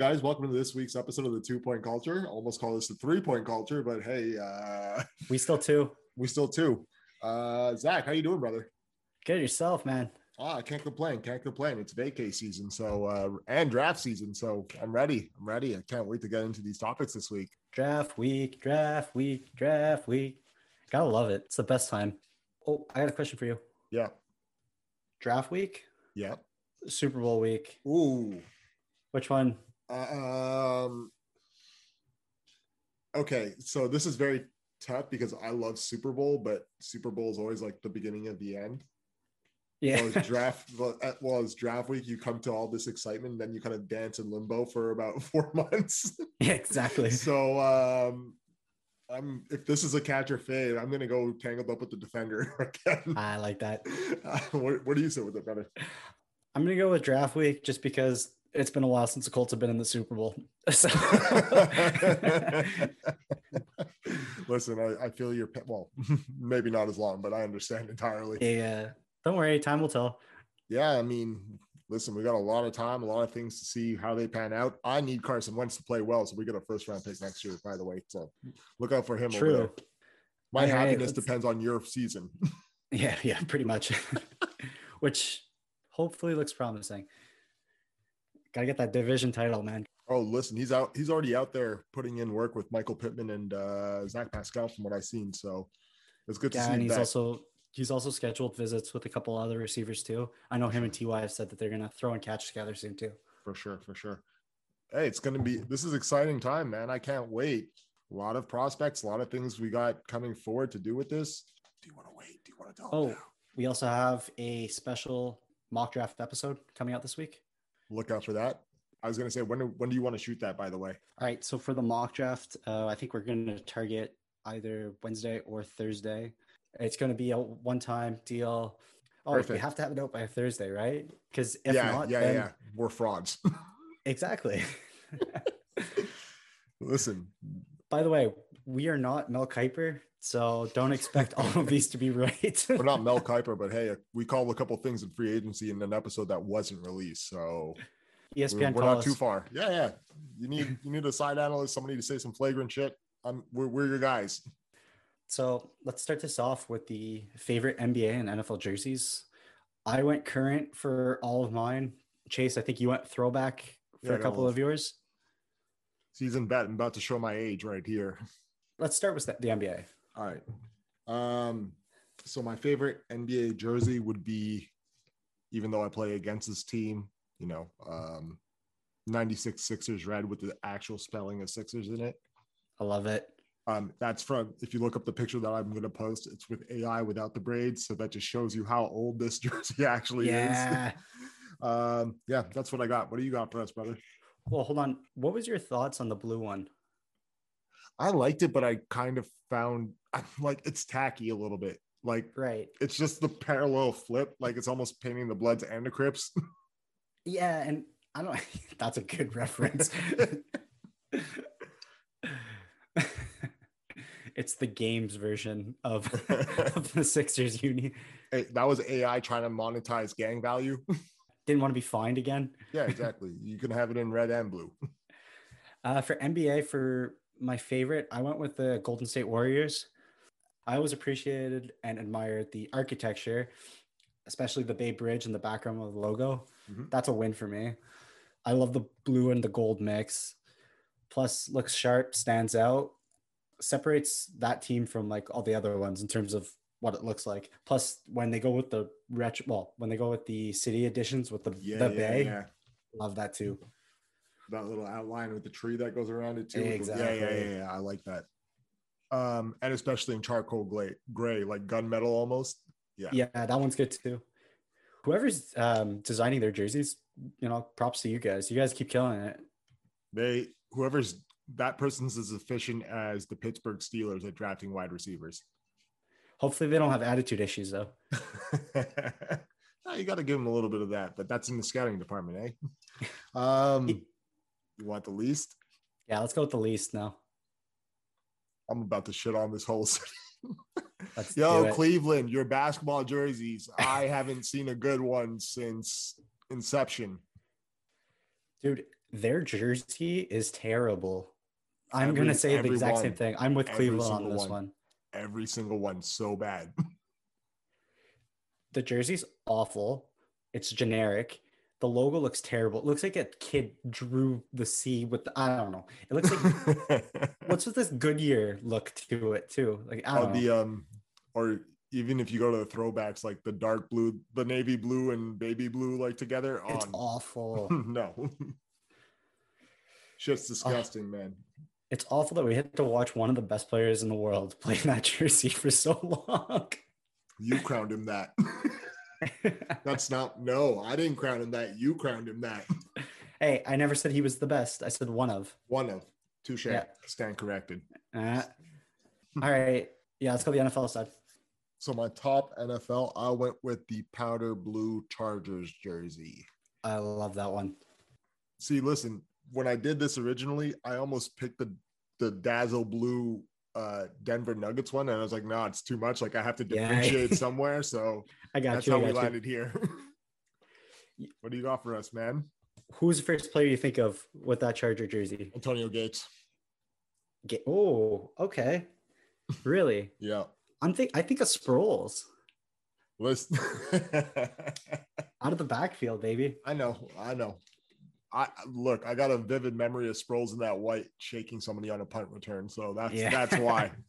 Guys, welcome to this week's episode of the Two Point Culture. Almost call this the Three Point Culture, but hey, uh, We still two. we still two. Uh, Zach, how you doing, brother? Get yourself, man. Ah, I can't complain. Can't complain. It's vacay season, so uh, and draft season, so I'm ready. I'm ready. I can't wait to get into these topics this week. Draft week, draft week, draft week. Gotta love it. It's the best time. Oh, I got a question for you. Yeah, Draft week, yeah. Super Bowl week. Ooh. Which one? Uh, um. Okay, so this is very tough because I love Super Bowl, but Super Bowl is always like the beginning of the end. Yeah. well, draft well, as draft week, you come to all this excitement, then you kind of dance in limbo for about four months. yeah, exactly. so um I'm if this is a catch or fade, I'm gonna go tangled up with the defender again. I like that. what, what do you say with it, brother? I'm gonna go with draft week just because it's been a while since the Colts have been in the Super Bowl. So Listen, I, I feel your pe- well, maybe not as long, but I understand entirely. yeah. Don't worry, time will tell. Yeah, I mean, listen, we got a lot of time, a lot of things to see how they pan out. I need Carson Wentz to play well, so we get a first round pick next year, by the way. So look out for him. True. My right, happiness let's- depends on your season. Yeah, yeah, pretty much. Which hopefully looks promising. Gotta get that division title, man. oh, listen, he's out. He's already out there putting in work with Michael Pittman and uh, Zach Pascal, from what I've seen. So it's good to see. and he's that. also he's also scheduled visits with a couple other receivers too. I know him and Ty have said that they're gonna throw and catch together soon too. for sure, for sure. Hey, it's going to be. This is exciting time, man. I can't wait. A lot of prospects, a lot of things we got coming forward to do with this. Do you want to wait? Do you want to talk? Oh, now? we also have a special mock draft episode coming out this week. Look out for that. I was going to say, when do, when do you want to shoot that? By the way. All right, so for the mock draft, uh, I think we're gonna target either Wednesday or Thursday. It's gonna be a one-time deal. Oh, we have to have it out by Thursday, right? Because if yeah, not, yeah, then yeah. We're frauds. exactly. Listen, By the way, we are not Mel Kiper, so don't expect all of these to be right. we're not Mel Kiper, but hey, we called a couple things in free agency in an episode that wasn't released, so ESPN we're not too far. Yeah, yeah. You need you need a side analyst, somebody to say some flagrant shit. I'm we're, we're your guys. So let's start this off with the favorite NBA and NFL jerseys. I went current for all of mine. Chase, I think you went throwback for Yeah, a couple of yours. Season bet. I'm about to show my age right here. Let's start with the NBA. All right. Um, so my favorite NBA jersey would be, even though I play against this team, you know, um, 96 Sixers red with the actual spelling of Sixers in it. I love it. Um, that's from if you look up the picture that I'm going to post, it's with AI without the braids, so that just shows you how old this jersey actually Yeah. is. um, yeah, that's what I got. What do you got for us, brother? Well, hold on. What was your thoughts on the blue one? I liked it, but I kind of found I'm like it's tacky a little bit. Like Right. it's just the parallel flip, like it's almost painting the Bloods and the Crips. Yeah, and I don't that's a good reference. it's the games version of, of the Sixers uni. Hey, that was AI trying to monetize gang value. Didn't want to be fined again. yeah, exactly. You can have it in red and blue. Uh, for NBA, for my favorite, I went with the Golden State Warriors. I always appreciated and admired the architecture, especially the Bay Bridge in the background of the logo. Mhm. That's a win for me. I love the blue and the gold mix. Plus, looks sharp, stands out, separates that team from like all the other ones in terms of what it looks like. Plus, when they go with the retro, well, when they go with the city editions with the Yeah, the yeah, bay, yeah. love that too. That little outline with the tree that goes around it too. the- Yeah, yeah, yeah, yeah. I like that. Um, and especially in charcoal gray, gray, like gunmetal almost. Yeah. Yeah, that one's good too. Whoever's um, designing their jerseys, you know, props to you guys. You guys keep killing it. They whoever's that person's as efficient as the Pittsburgh Steelers at drafting wide receivers. Hopefully, they don't have attitude issues though. No, you got to give them a little bit of that, but that's in the scouting department, eh? Um, you want the least? Yeah, let's go with the least now. I'm about to shit on this whole city. Yo. Cleveland, your basketball jerseys. I haven't seen a good one since inception. dude. Their jersey is terrible. I'm Every- gonna say the exact same thing. I'm with Cleveland on this one. one. Every single one so bad. The jersey's awful. It's generic. The logo looks terrible. It looks like a kid drew the C with the, I don't know. It looks like what's with this Goodyear look to it too? Like I Oh, don't know. the um, or even if you go to the throwbacks, like the dark blue, the navy blue and baby blue, like together. it's awful. no, shit's disgusting, man. it's awful that we had to watch one of the best players in the world play in that jersey for so long. You crowned him that. That's not no. I didn't crown him that. You crowned him that. hey, I never said he was the best. I said one of. One of touche. Yeah. Stand corrected. Uh, all right. Yeah, let's go the NFL side. So my top NFL, I went with the powder blue Chargers jersey. I love that one. See, listen, when I did this originally, I almost picked the the dazzle blue uh Denver Nuggets one, and I was like, no, it's too much. Like I have to Yeah. differentiate somewhere. So I got that's you. how I we you. landed here. what do you got for us, man? Who's the first player you think of with that Charger jersey? Antonio Gates. Ga- oh, okay. Really? Yeah. I'm think I think of Sproles Listen. out of the backfield, baby. I know, I know. I look, I got a vivid memory of Sproles in that white shaking somebody on a punt return. So that's Yeah. that's why.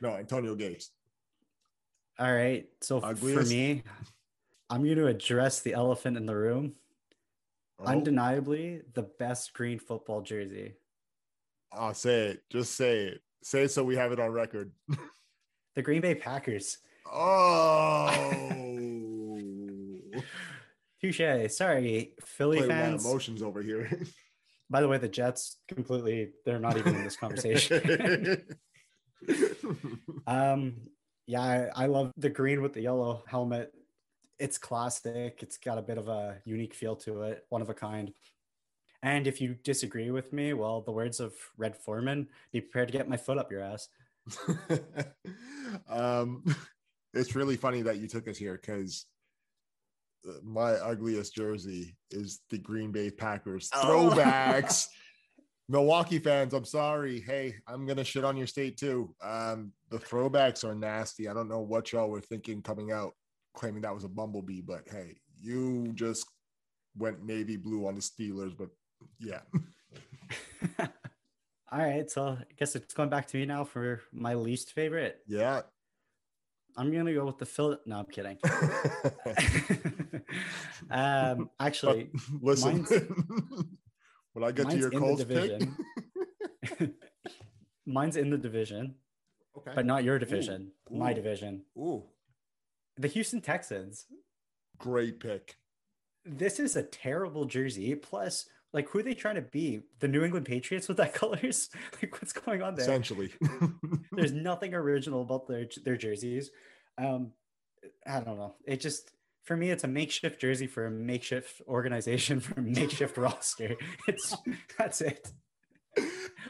No, Antonio Gates. All right. So f- for me, I'm going to address the elephant in the room. Oh, Undeniably, the best green football jersey. I'll say it. Just say it. Say it so we have it on record. The Green Bay Packers. Oh, Touche. Sorry, Philly play fans. emotions over here. By the way, the Jets completely, they're not even in this conversation. um, yeah, I, I love the green with the yellow helmet. It's classic. It's got a bit of a unique feel to it, one of a kind. And if you disagree with me, well, the words of Red Foreman, be prepared to get my foot up your ass. um, it's really funny that you took us here because my ugliest jersey is the Green Bay Packers Oh. throwbacks. Milwaukee fans, I'm sorry. Hey, I'm gonna shit on your state too. Um, the throwbacks are nasty. I don't know what y'all were thinking coming out, claiming that was a bumblebee, but hey, you just went navy blue on the Steelers. But yeah, All right, so I guess it's going back to me now for my least favorite. yeah. I'm gonna go with the Phil. No, I'm kidding. um, actually, Listen, when I get to your Colts pick, division. mine's in the division, okay. but not your division. My Ooh. division, Ooh, the Houston Texans. great pick. This is a terrible jersey. Plus, like, who are they trying to be? The New England Patriots with that colors? like, what's going on there? Essentially, There's nothing original about their their jerseys. Um, I don't know. It just for me, it's a makeshift jersey for a makeshift organization for a makeshift roster. It's that's it.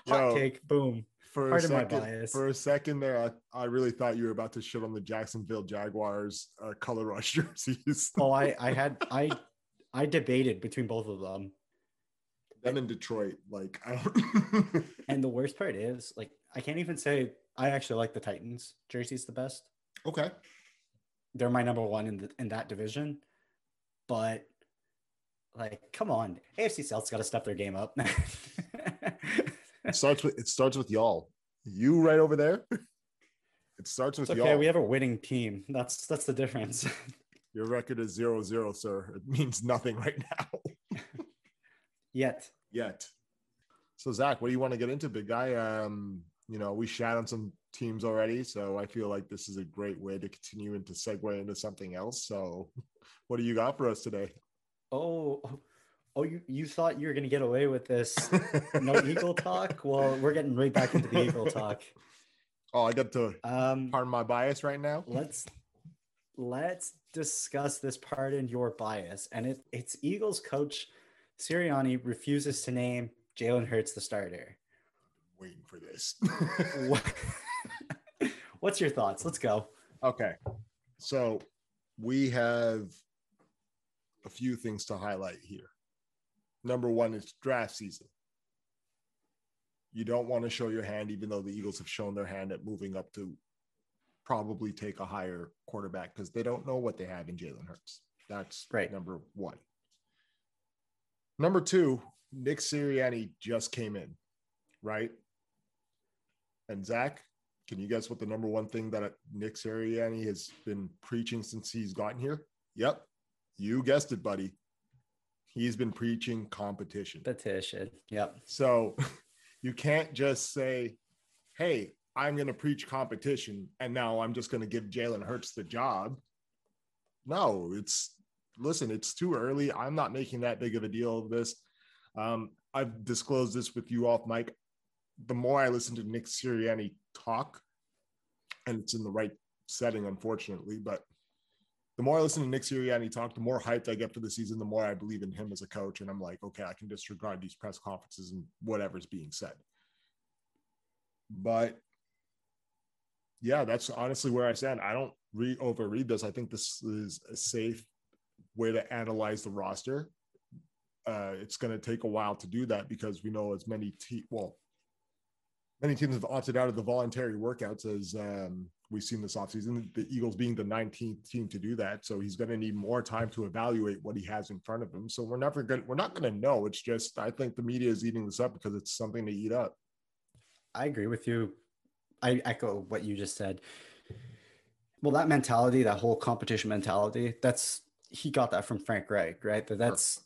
Hot Yo, take. Boom. for a Pardon my second, bias. for a second there, I, I really thought you were about to shit on the Jacksonville Jaguars uh, color rush jerseys. Oh, I I had I I debated between both of them, then in Detroit, like, I don't... and the worst part is like I can't even say I actually like the Titans jerseys the best. okay, They're my number one in the, in that division, but like, come on, AFC South's got to step their game up. it starts with it starts with y'all. You right over there. It starts with It's okay. y'all. We have a winning team. That's that's the difference. Your record is zero zero, sir. It means nothing right now. Yet, yet. So Zach, what do you want to get into, big guy? Um, you know, we shat on some teams already, so I feel like this is a great way to continue and to segue into something else. So, what do you got for us today? oh, oh, you you thought you were gonna get away with this? No Eagle talk. Well, we're getting right back into the Eagle talk. oh, I got to Um, pardon my bias right now. let's let's discuss this pardon your bias, and it, it's Eagles coach Sirianni refuses to name Jalen Hurts the starter. Waiting for this. What's your thoughts? Let's go. okay, so we have a few things to highlight here. number one, it's draft season. You don't want to show your hand, even though the Eagles have shown their hand at moving up to probably take a higher quarterback because they don't know what they have in Jalen Hurts. That's right. Number one. Number two, Nick Sirianni just came in, right? And Zach, can you guess what the number one thing that Nick Sirianni has been preaching since he's gotten here? Yep, you guessed it, buddy. He's been preaching competition. Competition. Yep. So you can't just say, "Hey, I'm going to preach competition, and now I'm just going to give Jalen Hurts the job." No, it's listen. It's too early. I'm not making that big of a deal of this. Um, I've disclosed this with you off mic. The more I listen to Nick Sirianni talk, and it's in the right setting, unfortunately, but the more I listen to Nick Sirianni talk, the more hyped I get for the season, the more I believe in him as a coach. And I'm like, okay, I can disregard these press conferences and whatever's being said. But yeah, that's honestly where I stand. I don't re overread this. I think this is a safe way to analyze the roster. Uh, it's going to take a while to do that because we know as many te- well, many teams have opted out of the voluntary workouts as um, we've seen this offseason. The Eagles being the 19th team to do that, so he's going to need more time to evaluate what he has in front of him. So we're never going. We're not going to know. It's just I think the media is eating this up because it's something to eat up. I agree with you. I echo what you just said. Well, that mentality, that whole competition mentality, that's he got that from Frank Reich, right? That that's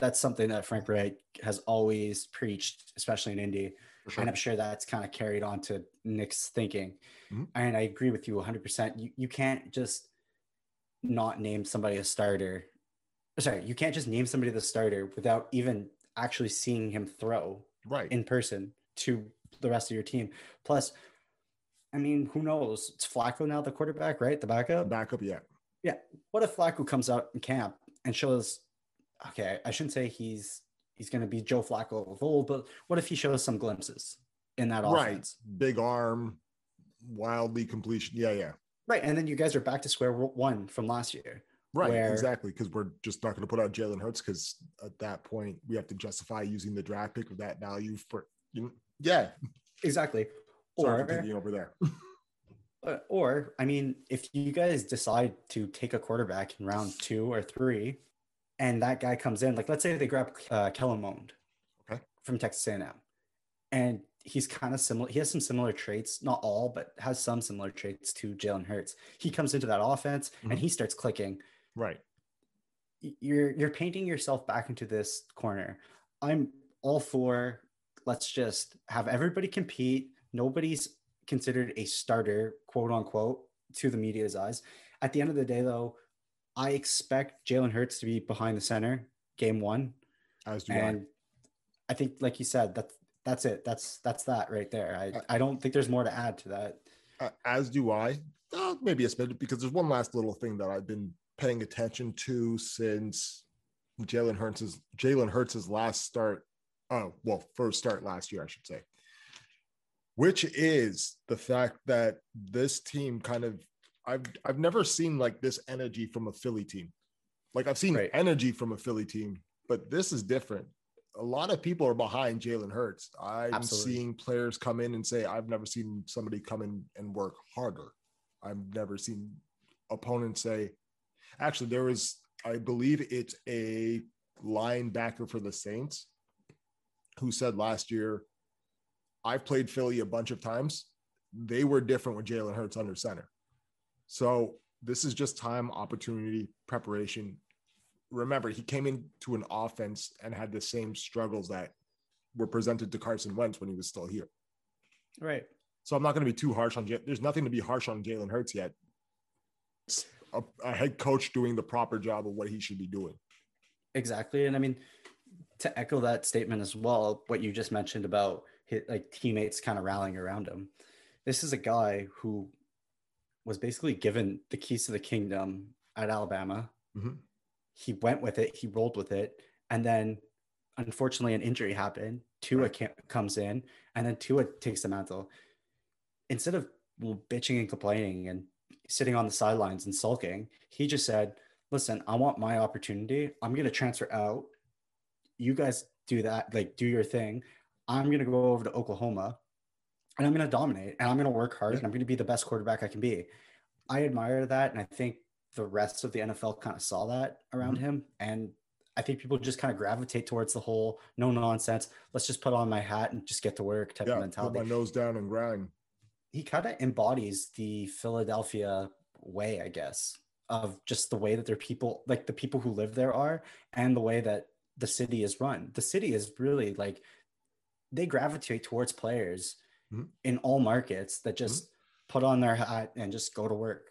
that's something that Frank Reich has always preached, especially in Indy. Sure. And I'm sure that's kind of carried on to Nick's thinking. Mm-hmm. And I agree with you 100%. You, you can't just not name somebody a starter. Sorry, you can't just name somebody the starter without even actually seeing him throw right in person to the rest of your team. Plus, I mean, who knows? It's Flacco now the quarterback, right? The backup. Backup, yeah. Yeah. What if Flacco comes out in camp and shows? Okay, I shouldn't say he's he's going to be Joe Flacco of old, but what if he shows some glimpses in that offense? Right. Big arm, wildly completion. Yeah, yeah. Right, and then you guys are back to square one from last year. Right, where, exactly. Because we're just not going to put out Jalen Hurts because at that point we have to justify using the draft pick of that value for you know, yeah, exactly. Sorry or over there. Or, I mean, if you guys decide to take a quarterback in round two or three, and that guy comes in, like let's say they grab uh, Kellen Mond okay. from Texas A&M, and he's kind of similar. He has some similar traits, not all, but has some similar traits to Jalen Hurts. He comes into that offense mm-hmm. and he starts clicking. Right. You're you're painting yourself back into this corner. I'm all for let's just have everybody compete. Nobody's considered a starter, quote unquote, to the media's eyes. At the end of the day, though, I expect Jalen Hurts to be behind the center game one. As do and I. I think, like you said, that's that's it. That's that's that right there. I, I don't think there's more to add to that. As do I. Uh, maybe a bit because there's one last little thing that I've been paying attention to since Jalen Hurts' Jalen Hurts' last start. Oh, well, first start last year, I should say. Which is the fact that this team kind of I've I've never seen like this energy from a Philly team. Like I've seen right. energy from a Philly team, but this is different. A lot of people are behind Jalen Hurts. I'm Absolutely. seeing players come in and say, I've never seen somebody come in and work harder. I've never seen opponents say, actually, there was, I believe it's a linebacker for the Saints who said last year, I've played Philly a bunch of times. They were different with Jalen Hurts under center. So this is just time, opportunity, preparation. Remember, he came into an offense and had the same struggles that were presented to Carson Wentz when he was still here. Right. So I'm not going to be too harsh on. Jalen. There's nothing to be harsh on Jalen Hurts yet. It's a, a head coach doing the proper job of what he should be doing. Exactly, and I mean to echo that statement as well. What you just mentioned about his, like teammates kind of rallying around him. This is a guy who was basically given the keys to the kingdom at Alabama. Mm-hmm. He went with it, he rolled with it, and then unfortunately an injury happened. Tua right. comes in, and then Tua takes the mantle. Instead of bitching and complaining and sitting on the sidelines and sulking, he just said, "Listen, I want my opportunity. I'm going to transfer out. you guys do that, like do your thing. I'm going to go over to Oklahoma and I'm going to dominate and I'm going to work hard and I'm going to be the best quarterback I can be. I admire that. And I think the rest of the NFL kind of saw that around mm-hmm. him. And I think people just kind of gravitate towards the whole no nonsense. Let's just put on my hat and just get to work type yeah, of mentality. Put my nose down and grind. He kind of embodies the Philadelphia way, I guess, of just the way that their people, like the people who live there are, and the way that the city is run. The city is really like they gravitate towards players mm-hmm. in all markets that just mm-hmm. put on their hat and just go to work.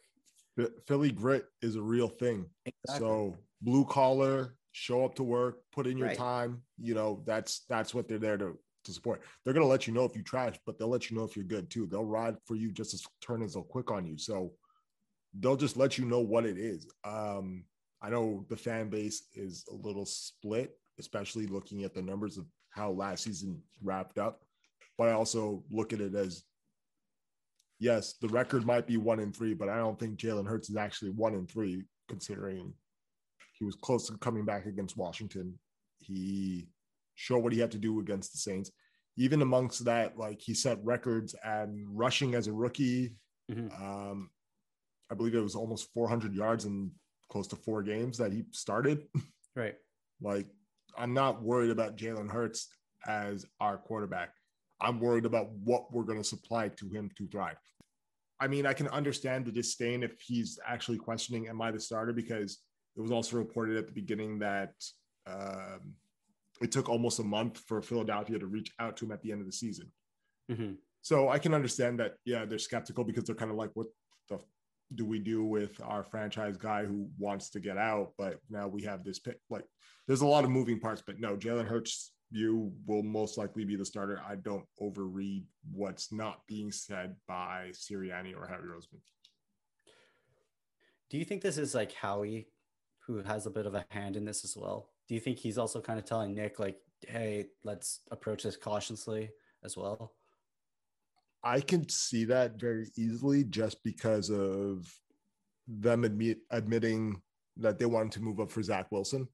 Philly grit is a real thing. Exactly. So blue collar, show up to work, put in your right. time. You know, that's that's what they're there to to support. They're gonna let you know if you trash, but they'll let you know if you're good too. They'll ride for you just as turn as they'll quick on you. So they'll just let you know what it is. Um, I know the fan base is a little split, especially looking at the numbers of how last season wrapped up. But I also look at it as yes, the record might be one in three, but I don't think Jalen Hurts is actually one in three, considering he was close to coming back against Washington. He showed what he had to do against the Saints. Even amongst that, like he set records and rushing as a rookie. Mm-hmm. Um, I believe it was almost 400 yards in close to four games that he started. Right. like, I'm not worried about Jalen Hurts as our quarterback. I'm worried about what we're going to supply to him to thrive. I mean, I can understand the disdain if he's actually questioning, am I the starter? Because it was also reported at the beginning that um, it took almost a month for Philadelphia to reach out to him at the end of the season. Mm-hmm. So I can understand that, yeah, they're skeptical because they're kind of like, what do we do with our franchise guy who wants to get out? But now we have this pick. Like, there's a lot of moving parts, but no, Jalen Hurts, you will most likely be the starter. I don't overread what's not being said by Sirianni or Howie Roseman. Do you think this is like Howie, who has a bit of a hand in this as well? Do you think he's also kind of telling Nick, like, hey, let's approach this cautiously as well? I can see that very easily just because of them admit, admitting that they wanted to move up for Zach Wilson.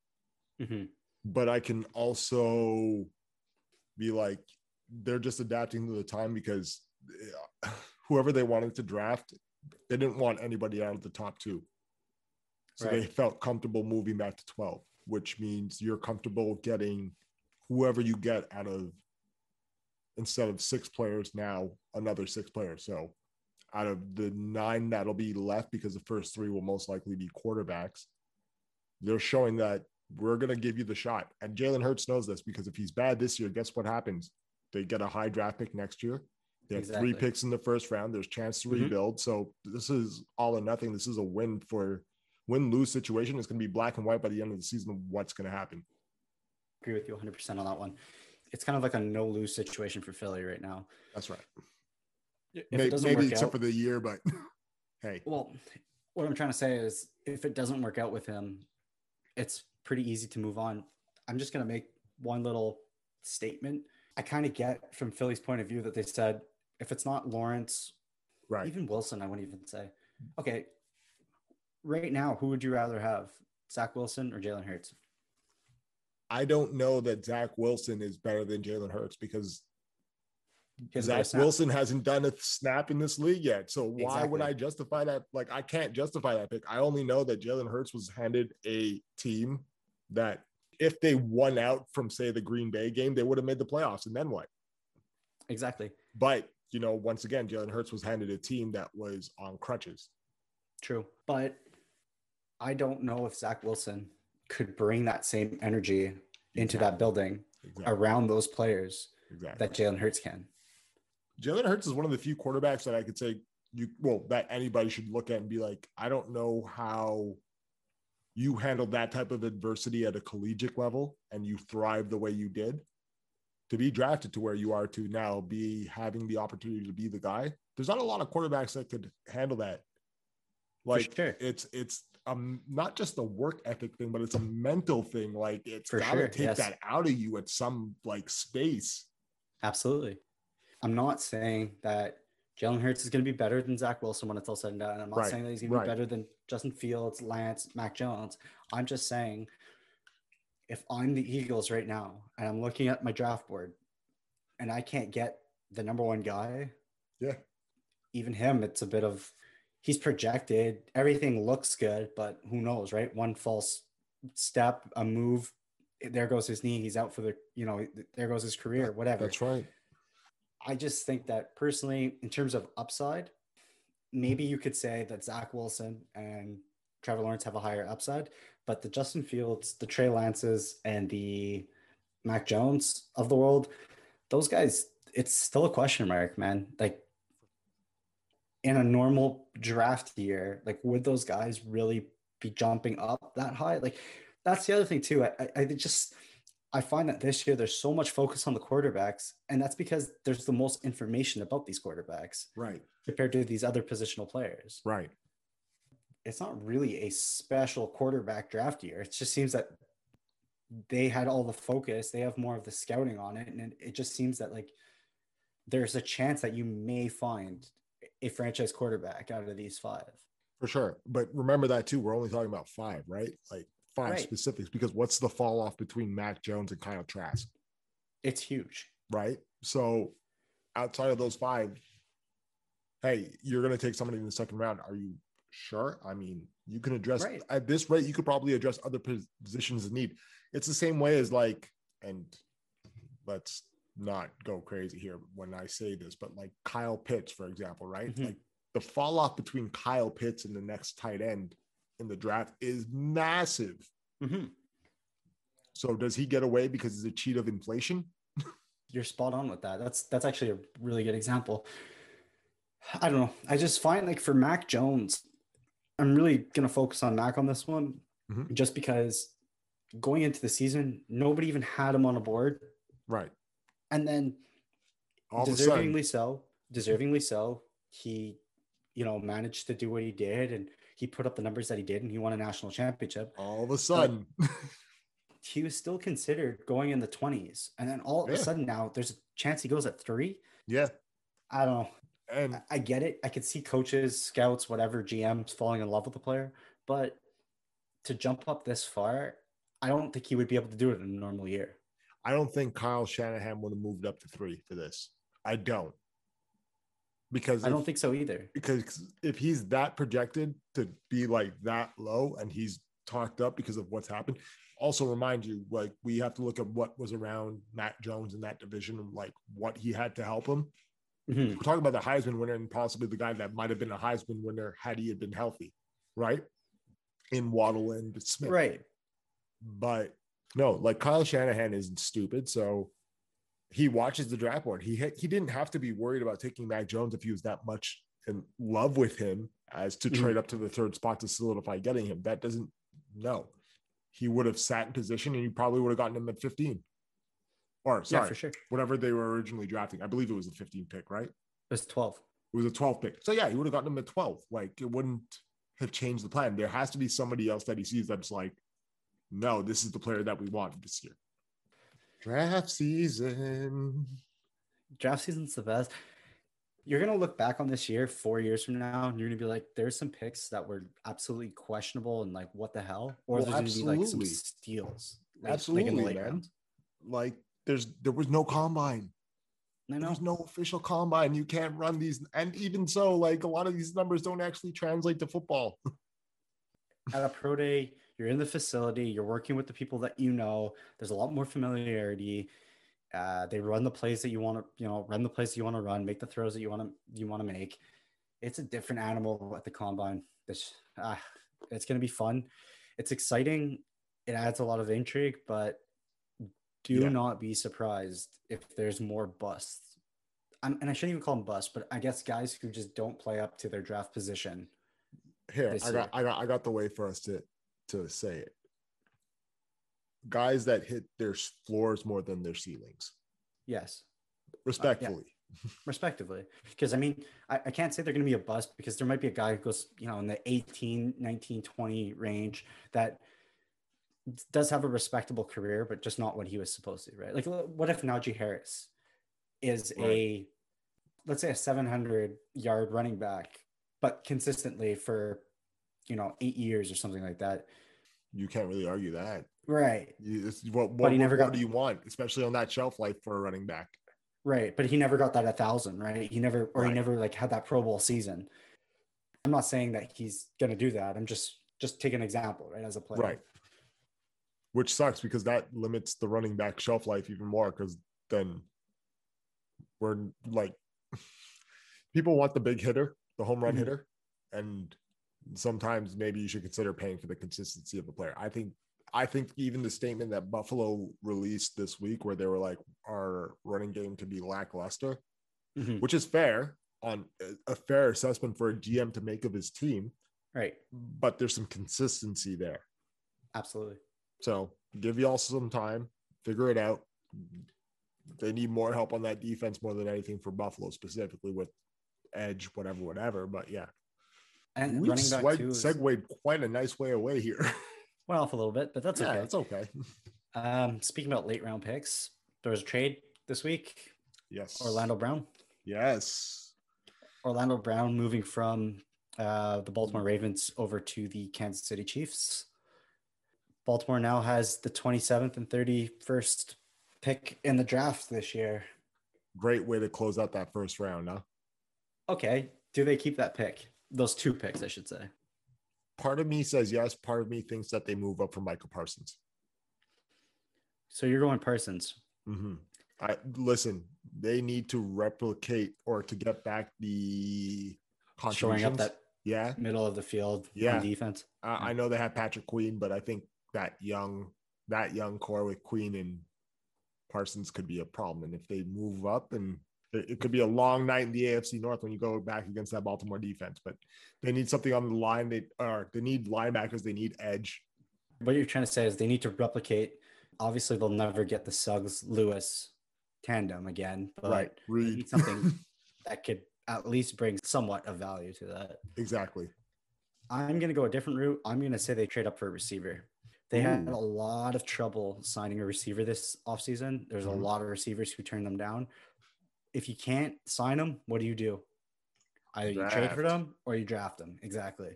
Mm-hmm. But I can also be like, they're just adapting to the time because whoever they wanted to draft, they didn't want anybody out of the top two. So right. they felt comfortable moving back to 12, which means you're comfortable getting whoever you get out of instead of six players now another six players. So out of the nine that'll be left because the first three will most likely be quarterbacks they're showing that we're going to give you the shot. And jalen hurts knows this because if he's bad this year guess what happens? They get a high draft pick next year. They have exactly. three picks in the first round. There's chance to mm-hmm. rebuild. So this is all or nothing. This is a win for win lose situation. It's going to be black and white by the end of the season what's going to happen. Agree with you 100% on that one it's kind of like a no lose situation for Philly right now. That's right. If maybe, maybe except out, for the year, but hey. Well, what I'm trying to say is if it doesn't work out with him, it's pretty easy to move on. I'm just going to make one little statement. I kind of get from Philly's point of view that they said if it's not Lawrence, right, even Wilson, I wouldn't even say. Okay, right now, who would you rather have, Zach Wilson or Jalen Hurts? I don't know that Zach Wilson is better than Jalen Hurts because Zach Wilson hasn't done a snap in this league yet. So why exactly. would I justify that? Like I can't justify that pick. I only know that Jalen Hurts was handed a team that if they won out from say the Green Bay game, they would have made the playoffs. And then what? Exactly. But you know, once again, Jalen Hurts was handed a team that was on crutches. True. But I don't know if Zach Wilson could bring that same energy exactly. into that building exactly. around those players exactly. that Jalen Hurts can. Jalen Hurts is one of the few quarterbacks that I could say you well that anybody should look at and be like, I don't know how you handled that type of adversity at a collegiate level and you thrive the way you did to be drafted to where you are to now be having the opportunity to be the guy there's not a lot of quarterbacks that could handle that like sure. it's it's um not just a work ethic thing, but it's a mental thing. Like it's For gotta sure. take yes. that out of you at some like space. Absolutely. I'm not saying that Jalen Hurts is going to be better than Zach Wilson when it's all said and done. I'm not right. saying that he's going to be better than Justin Fields, Lance, Mac Jones. I'm just saying if I'm the Eagles right now and I'm looking at my draft board and I can't get the number one guy, Yeah. even him, it's a bit of he's projected. Everything looks good, but who knows, right? One false step, a move, there goes his knee. He's out for the, you know, there goes his career, whatever. That's right. I just think that personally, in terms of upside, maybe you could say that Zach Wilson and Trevor Lawrence have a higher upside, but the Justin Fields, the Trey Lances, and the Mac Jones of the world, those guys, it's still a question mark, man. Like in a normal draft year, like would those guys really be jumping up that high? Like that's the other thing too. I, I just I find that this year there's so much focus on the quarterbacks, and that's because there's the most information about these quarterbacks Right. compared to these other positional players. Right. It's not really a special quarterback draft year. It just seems that they had all the focus, they have more of the scouting on it, and it, it just seems that like there's a chance that you may find a franchise quarterback out of these five. For sure. But remember that too. We're only talking about five, right? Like five Right. specifics because what's the fall off between Mac Jones and Kyle Trask, It's huge. right? So outside of those five, hey, you're going to take somebody in the second round. Are you sure? I mean, you can address Right. at this rate, you could probably address other positions in need. It's the same way as like, and let's not go crazy here when I say this, but like Kyle Pitts, for example, right? Mhm. Like the fall off between Kyle Pitts and the next tight end in the draft is massive. Mhm. So does he get away because he's a cheat of inflation? You're spot on with that. That's that's actually a really good example. I don't know. I just find like for Mac Jones, I'm really gonna focus on Mac on this one, Mhm. just because going into the season, nobody even had him on a board, Right. And then All of deservingly so, deservingly so, he, you know, managed to do what he did, and he put up the numbers that he did, and he won a national championship. all of a sudden, He was still considered going in the 20s, and then all of Yeah. a sudden now there's a chance he goes at three. yeah. I don't know. And I- I get it. I could see coaches, scouts, whatever, GMs falling in love with the player, but to jump up this far, I don't think he would be able to do it in a normal year. I don't think Kyle Shanahan would have moved up to three for this. I don't. Because I if- don't think so either. because if he's that projected to be like that low and he's talked up because of what's happened, also remind you like we have to look at what was around Matt Jones in that division and like what he had to help him. Mhm. We're talking about the Heisman winner and possibly the guy that might have been a Heisman winner had he had been healthy, right? In Waddle and Smith. Right. But no, like Kyle Shanahan isn't stupid, so he watches the draft board. He he didn't have to be worried about taking Mac Jones if he was that much in love with him as to Mhm. trade up to the third spot to solidify getting him. That doesn't no. He would have sat in position and you probably would have gotten him at 15. Or Yeah, sorry, for sure. Whatever they were originally drafting. I believe it was a 15 pick, right? It was 12. It was a 12 pick. So yeah, he would have gotten him at 12. Like it wouldn't have changed the plan. There has to be somebody else that he sees that's like, no, this is the player that we want this year. Draft season. Draft season's the best. You're gonna look back on this year four years from now, and you're gonna be like, "There's some picks that were absolutely questionable, and like, what the hell?" Or Well, there's gonna be like some steals, like, Absolutely, like in the late man. rounds. Like there's there was no combine. I know. There's no official combine. You can't run these. And even so, like a lot of these numbers don't actually translate to football. at a pro day, you're in the facility, you're working with the people that you know. There's a lot more familiarity. Uh, they run the plays that you want to, you know, run the plays that you want to run, make the throws that you want to, you want to make. It's a different animal at the combine. This, uh, it's going to be fun. It's exciting. It adds a lot of intrigue, but do Yeah. not be surprised if there's more busts. I'm, and I shouldn't even call them busts, but I guess guys who just don't play up to their draft position. Here, I got, year. I got, I got the way for us to to say it. Guys that hit their floors more than their ceilings, Yes. respectfully. Uh, respectively. Because I mean, I, I can't say they're going to be a bust because there might be a guy who goes, you know, in the 18, 19, 20 range that does have a respectable career, but just not what he was supposed to, right? Like, what if Najee Harris is a, let's say, a 700 yard running back, but consistently for, you know, eight years or something like that? You can't really argue that. Right. You, it's- what what, But he never more got- do you want, especially on that shelf life for a running back? Right. But he never got that a thousand, right? He never or Right. he never like had that Pro Bowl season. I'm not saying that he's gonna do that. I'm just just taking an example, right? As a player. Right. Which sucks because that limits the running back shelf life even more because then we're like people want the big hitter, the home run Mhm. hitter, and sometimes maybe you should consider paying for the consistency of a player. I think I think even the statement that Buffalo released this week where they were like our running game to be lackluster, Mhm. which is fair on a fair assessment for a GM to make of his team, Right. but there's some consistency there. Absolutely. So give y'all some time, figure it out. They need more help on that defense more than anything for Buffalo, specifically with edge, whatever, whatever. But yeah, And we running back is, segued quite a nice way away here. went off a little bit, but that's yeah, okay. it's okay. Um, speaking about late round picks, there was a trade this week. Yes, Orlando Brown. Yes, Orlando Brown moving from uh, the Baltimore Ravens over to the Kansas City Chiefs. Baltimore now has the 27th and 31st pick in the draft this year. great way to close out that first round. Huh? Okay. Do they keep that pick? Those two picks, I should say. Part of me says yes. Part of me thinks that they move up for Michael Parsons. So you're going Parsons. hmm I listen. They need to replicate or to get back the Showing up that yeah, middle of the field Yeah. on defense. I, I know they have Patrick Queen, but I think that young that young core with Queen and Parsons could be a problem. And if they move up, and it, could be a long night in the AFC North when you go back against that Baltimore defense. But they need something on the line. They or they need linebackers. They need edge. What you're trying to say is they need to replicate. Obviously, they'll never get the Suggs Lewis tandem again, but right, they Reed. need something that could at least bring somewhat of value to that. exactly. I'm going to go a different route. I'm going to say they trade up for a receiver. They had a lot of trouble signing a receiver this offseason. There's Mhm. a lot of receivers who turn them down. If you can't sign them, what do you do? Either you trade for them or you draft them. Exactly.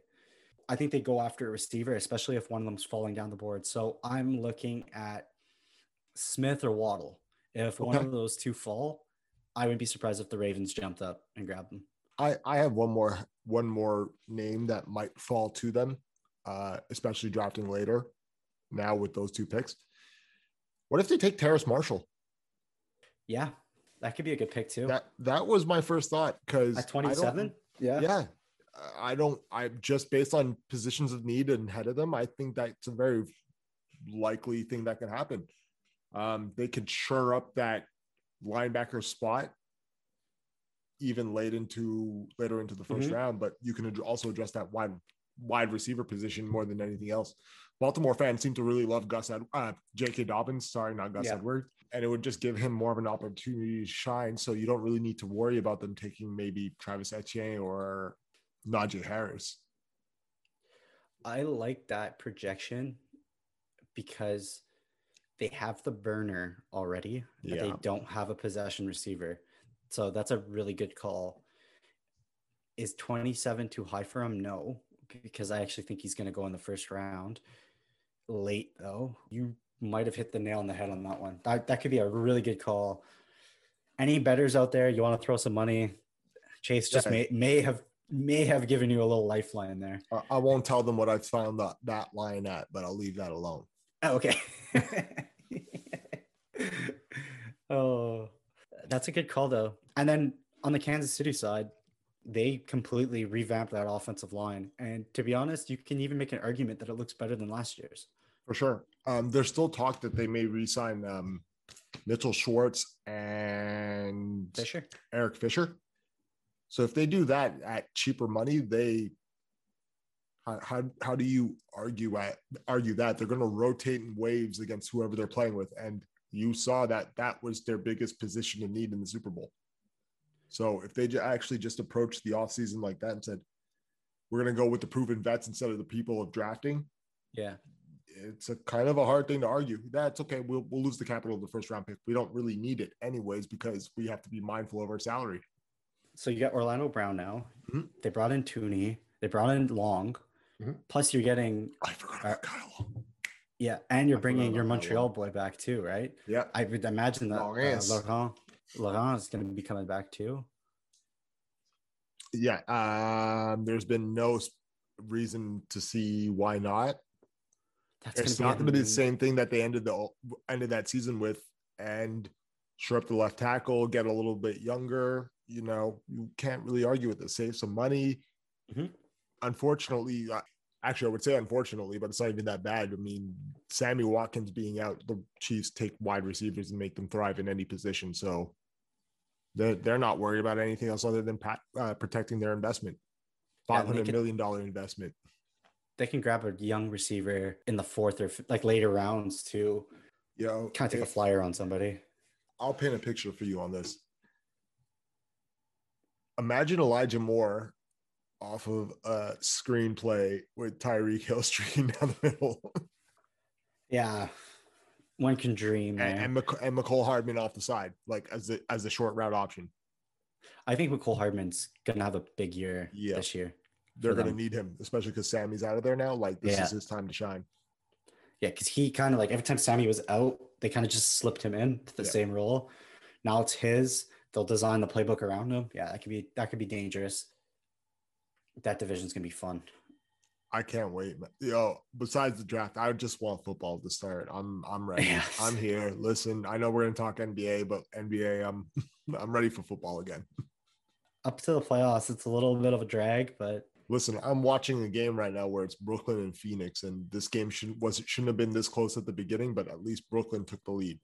I think they go after a receiver, especially if one of them's falling down the board. So I'm looking at Smith or Waddle. If one Okay. of those two fall, I wouldn't be surprised if the Ravens jumped up and grabbed them. I I have one more one more name that might fall to them, uh, especially drafting later. Now with those two picks, what if they take Terrace Marshall? Yeah, that could be a good pick too. That that was my first thought because At 27? Yeah. Yeah, I don't. I just based on positions of need and ahead of them, I think that's a very likely thing that can happen. Um, they could shore up that linebacker spot even late into later into the 1st Mhm. round, but you can also address that wide wide receiver position more than anything else. Baltimore fans seem to really love Gus Ed, uh, J.K. Dobbins. Sorry, not Gus Yeah. Edwards, and it would just give him more of an opportunity to shine. So you don't really need to worry about them taking maybe Travis Etienne or Najee Harris. I like that projection because they have the burner already, but they don't have a possession receiver. So that's a really good call. Is 27 too high for him? No, because I actually think he's going to go in the first round. Late though, you might have hit the nail on the head on that one. That, that could be a really good call. Any betters out there? You want to throw some money? Chase just Yeah. may may have may have given you a little lifeline there. I- won't tell them what I found that, that line at, but I'll leave that alone. Oh, okay. oh, that's a good call though. And then on the Kansas City side, they completely revamped that offensive line. And to be honest, you can even make an argument that it looks better than last year's. For sure. Um, there's still talk that they may re-sign um, Mitchell Schwartz and Fisher. Eric Fisher. So if they do that at cheaper money, they how how, how do you argue at argue that they're going to rotate in waves against whoever they're playing with, and you saw that that was their biggest position of need in the Super Bowl. So if they actually just approached the offseason like that and said, "We're going to go with the proven vets instead of the people of drafting," Yeah. It's a kind of a hard thing to argue. That's okay. We'll we'll lose the capital of the first round pick. We don't really need it anyways because we have to be mindful of our salary. So you got Orlando Brown now. Mhm. They brought in Thuney. They brought in Long. Mhm. Plus, you're getting I forgot Uh, Kyle. Yeah, and you're I bringing your Montreal one. boy back too, right? Yeah. I would imagine that uh, Laurent. Laurent Laurent is going to be coming back too. Yeah. Um, there's been no reason to see why not. That's It's gonna not going to be the same thing that they ended the ended that season with, and shore up the left tackle, get a little bit younger. You know, you can't really argue with this. Save some money. Mhm. Unfortunately, actually, I would say unfortunately, but it's not even that bad. I mean, Sammy Watkins being out, the Chiefs take wide receivers and make them thrive in any position. So they're they're not worried about anything else other than pat, uh, protecting their investment. Yeah, Five and they hundred could- million dollar investment. They can grab a young receiver in the fourth or like later rounds to know, kind of take a flyer on somebody. I'll paint a picture for you on this. Imagine Elijah Moore off of a screenplay with Tyreek Hill streaking down the middle Yeah, one can dream. and, and, Mc, and Mecole Hardman off the side, like as the as a short route option. I think Mecole Hardman's gonna have a big year Yeah. this year. They're going to need him, especially because Sammy's out of there now. Like this Yeah. is his time to shine. Yeah, because he kind of like every time Sammy was out, they kind of just slipped him in to the Yeah. same role. Now it's his. They'll design the playbook around him. Yeah, that could be that could be dangerous. That division's gonna be fun. I can't wait. Yo, besides the draft, I just want football to start. I'm I'm ready. Yes. I'm here. Listen, I know we're gonna talk NBA, but NBA, I'm I'm ready for football again. Up to the playoffs, it's a little bit of a drag, but Listen, I'm watching a game right now where it's Brooklyn and Phoenix, and this game shouldn't was shouldn't have been this close at the beginning, but at least Brooklyn took the lead.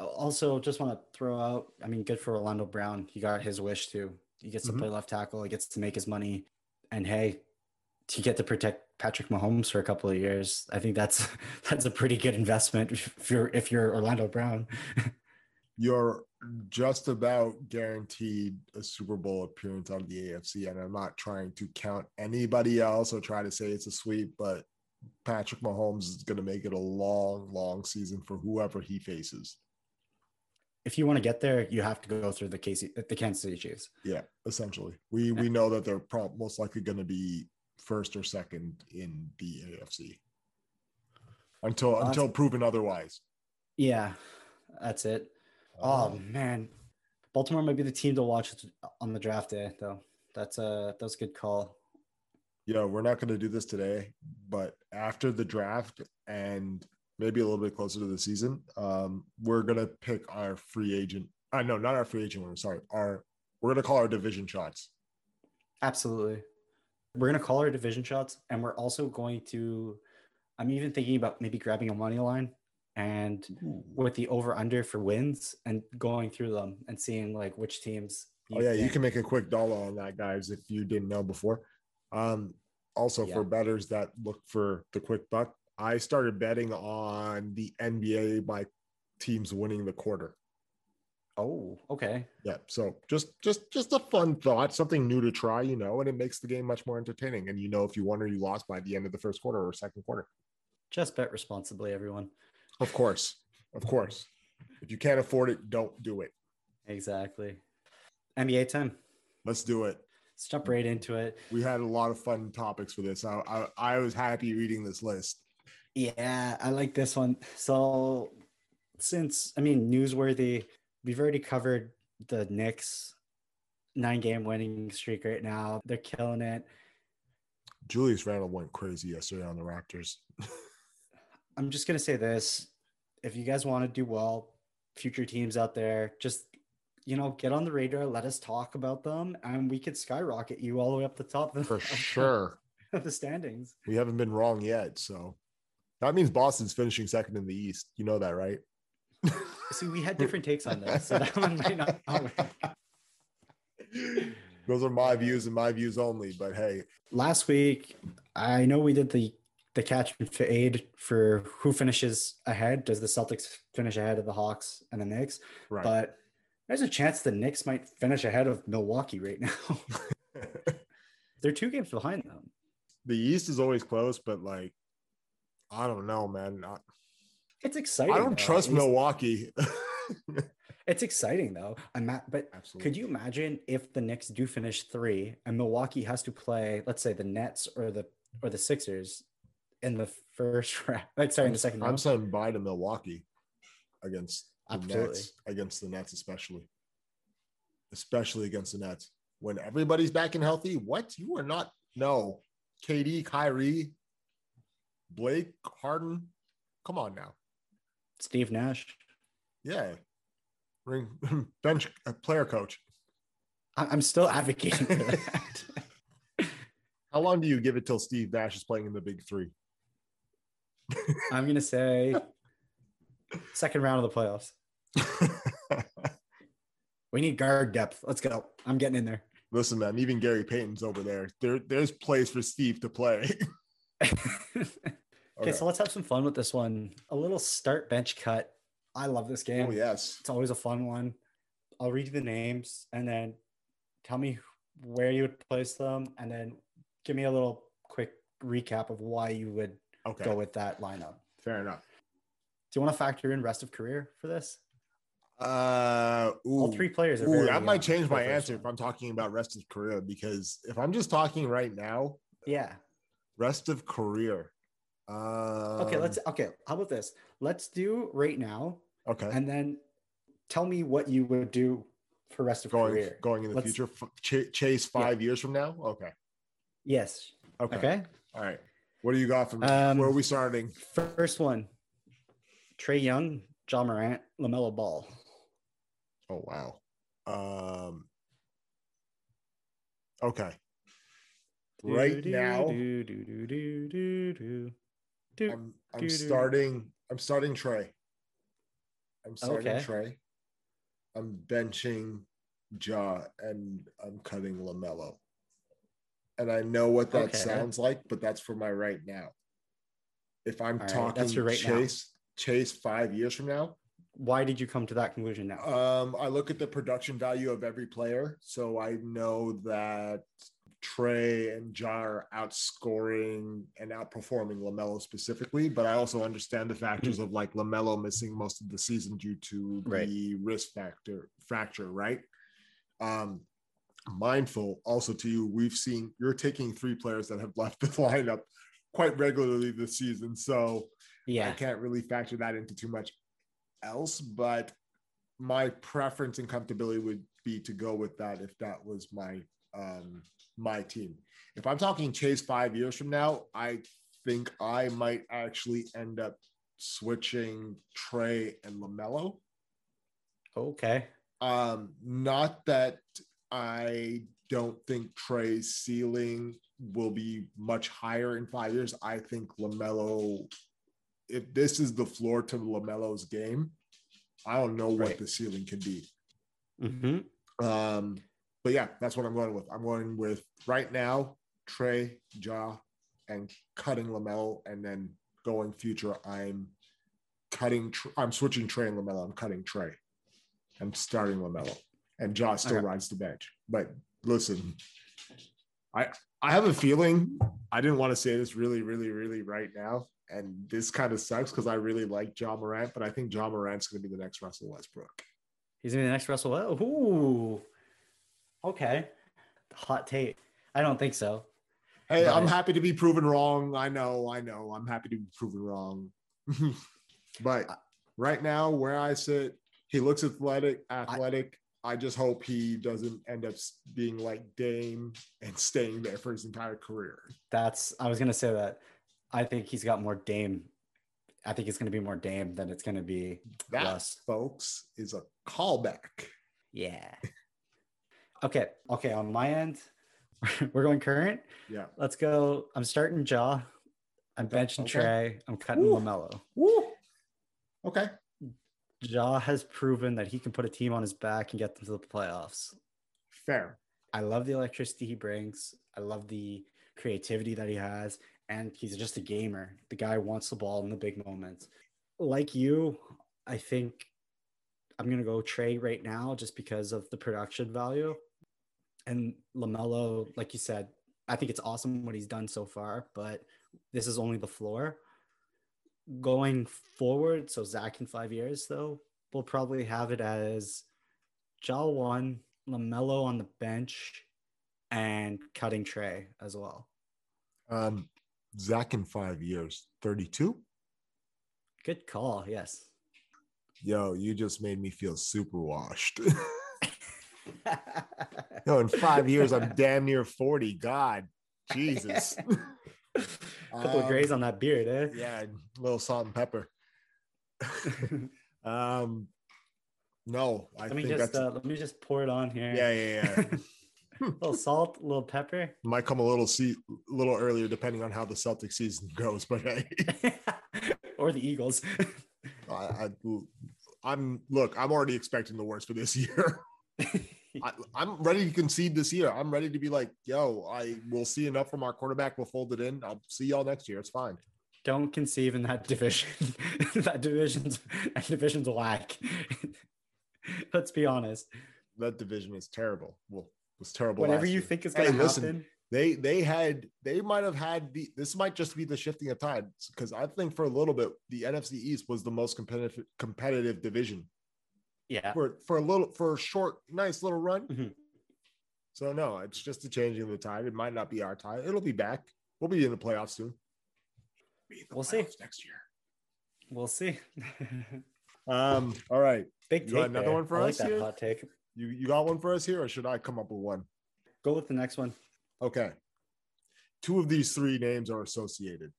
also just want to throw out. I mean, good for Orlando Brown. He got his wish too. He gets to Mhm. play left tackle. He gets to make his money, and hey, to get to protect Patrick Mahomes for a couple of years, I think that's that's a pretty good investment if you're if you're Orlando Brown. You're just about guaranteed a Super Bowl appearance out of the AFC, and I'm not trying to count anybody else or try to say it's a sweep, but Patrick Mahomes is going to make it a long, long season for whoever he faces. if you want to get there, you have to go through the Casey, the Kansas City Chiefs. Yeah, essentially, we we know that they're prob- most likely going to be first or second in the AFC until Well, until proven otherwise. Yeah, that's it. Oh Um, man, Baltimore might be the team to watch on the draft day, though. That's a that's a good call. yeah, we're not going to do this today, but after the draft and maybe a little bit closer to the season, um, we're going to pick our free agent. I uh, know, not our free agent. We're sorry. Our we're going to call our division shots. Absolutely. We're gonna call our division shots, and we're also going to. I'm even thinking about maybe grabbing a money line and with the over under for wins and going through them and seeing like which teams. Oh yeah, you can make a quick dollar on that, guys, if you didn't know before. Um, also Yeah. for betters that look for the quick buck, I started betting on the NBA by teams winning the quarter. Oh, okay. Yeah, so just just just a fun thought, something new to try, you know, and it makes the game much more entertaining. And you know if you won or you lost by the end of the first quarter or second quarter. Just bet responsibly, everyone. Of course, of course. If you can't afford it, don't do it. Exactly. NBA time. Let's do it. Let's jump right into it. We had a lot of fun topics for this. I I, I was happy reading this list. Yeah, I like this one. So, since I mean, newsworthy, we've already covered the Knicks nine game winning streak right now. They're killing it. Julius Randle went crazy yesterday on the Raptors. I'm just gonna say this: if you guys want to do well, future teams out there, just you know, get on the radar. Let us talk about them, and we could skyrocket you all the way up the top For the- sure. the standings. We haven't been wrong yet. So that means Boston's finishing second in the East. You know that, right? See, we had different takes on this, so that one might not. not. Those are my views and my views only. But hey, last week i know we did the the catch and fade for who finishes ahead does the celtics finish ahead of the hawks and the knicks right. but there's a chance the knicks might finish ahead of milwaukee right now they're two games behind them the East is always close, but like, I don't know, man. I, it's exciting I don't though, trust Milwaukee. it's exciting though i'm at, but Absolutely. could you imagine if the knicks do finish three and milwaukee has to play let's say the nets or the or the sixers in the first round. Sorry, in the second I'm round. saying bye to Milwaukee against the Absolutely. Nets, against the Nets, especially, especially against the Nets when everybody's back and healthy. What you are not? No, KD, Kyrie, Blake, Harden. Come on now, Steve Nash. yeah, ring bench uh, player coach. I- I'm still advocating for that. How long do you give it till Steve Nash is playing in the Big Three? I'm gonna say second round of the playoffs. We need guard depth. Let's go. I'm getting in there. Listen, man, even Gary Payton's over there. There, there's place for Steve to play. okay, so let's have some fun with this one. A little start bench cut. I love this game. oh yes, It's always a fun one. I'll read you the names and then tell me where you would place them and then give me a little quick recap of why you would okay, go with that lineup. fair enough. Do you want to factor in rest of career for this? Uh, ooh, All three players are Ooh, very that young might change my answer if. I'm talking about rest of career because if I'm just talking right now, Yeah. rest of career. Um, Okay, let's okay. How about this? Let's do right now okay and then tell me what you would do for rest of going career. going in the Let's- future. Ch- chase five years from now. Okay, Yes. okay, Okay. all right. What do you got from Um, where are we starting? First one. Trae Young, Ja Morant, LaMelo Ball. Oh wow. Um. Okay. Right Do, now, do, do. I'm I'm starting I'm starting Trae. I'm starting Okay. Trae. I'm benching Ja and I'm cutting Lamelo. And I know what that Okay. sounds like, but that's for my right now. If I'm All right, talking your right now. chase chase five years from now, Why did you come to that conclusion now? um, I look at the production value of every player. So I know that Trae and Ja are outscoring and outperforming LaMelo specifically, but I also understand the factors of like LaMelo missing most of the season due to Right. the wrist factor fracture, right? Um, mindful also to you, we've seen you're taking three players that have left the lineup quite regularly this season. So yeah, I can't really factor that into too much else, but my preference and comfortability would be to go with that if that was my um my team. If I'm talking chase five years from now, I think I might actually end up switching Trae and Lamelo. Okay. Um, not that I don't think Trae's ceiling will be much higher in five years. I think LaMelo, if this is the floor to LaMelo's game, I don't know what Right. the ceiling can be. hmm Um, but yeah, that's what I'm going with. I'm going with right now, Trae, Ja, and cutting LaMelo, and then going future, I'm cutting. I'm switching Trae and LaMelo. I'm cutting Trae. I'm starting LaMelo, and Ja still Okay. rides the bench. But listen, I I have a feeling I didn't want to say this really, really, really right now, and this kind of sucks because I really like Ja Morant, but I think Ja Morant's going to be the next Russell Westbrook. He's gonna be the next Russell. Wel- Ooh. Okay. Hot take. I don't think so. Hey, I'm happy to be proven wrong. I know, I know. I'm happy to be proven wrong. but right now, where I sit, he looks athletic, athletic. I, just hope he doesn't end up being like Dame and staying there for his entire career. That's I was gonna say that. I think he's got more Dame. I think it's gonna be more Dame than it's gonna be That, Russ. folks, is a callback. Yeah. Okay. Okay. On my end, we're going current. Yeah. Let's go. I'm starting Ja. I'm benching okay. Trae. I'm cutting. Lamelo. Woo. Okay. Ja has proven that he can put a team on his back and get them to the playoffs. Fair. I love the electricity he brings. I love the creativity that he has. And he's just a gamer. The guy wants the ball in the big moments. Like you, I think I'm going to go Trae right now just because of the production value. And LaMelo, like you said, I think it's awesome what he's done so far, but this is only the floor. Going forward, so Zach in five years, though, we'll probably have it as Ja one, LaMelo on the bench, and cutting Trae as well. Um, Zach in five years, 32. Good call. Yes. Yo, you just made me feel super washed. no, in five years, I'm damn near 40. God, Jesus. A couple of Um, grays on that beard, eh? Yeah, a little salt and pepper. um, no, I let me think just uh, let me just pour it on here. yeah, yeah, yeah. a little salt, a little pepper. Might come a little see a little earlier depending on how the Celtic season goes, but hey, or the Eagles. I, I, I'm look, I'm already expecting the worst for this year. I, I'm ready to concede this year. I'm ready to be like, yo, I will see enough from our quarterback. We'll fold it in. I'll see y'all next year. It's fine. Don't conceive in that division. that division's that division's whack. Let's be honest. That division is terrible. Well, it was terrible. Whatever you year. think is going to listen, happen. they they had they might have had the this might just be the shifting of tides because I think for a little bit the NFC East was the most competitive competitive division Yeah. for for a little for a short nice little run. Mhm. So no, it's just a changing of the tide. It might not be our tide. It'll be back. We'll be in the playoffs soon. Be the We'll see. next year. We'll see. Um. All right. Big You got take. another there. one for I us like that here? hot take. You you got one for us here, or should I come up with one? Go with the next one. Okay. Two of these three names are associated.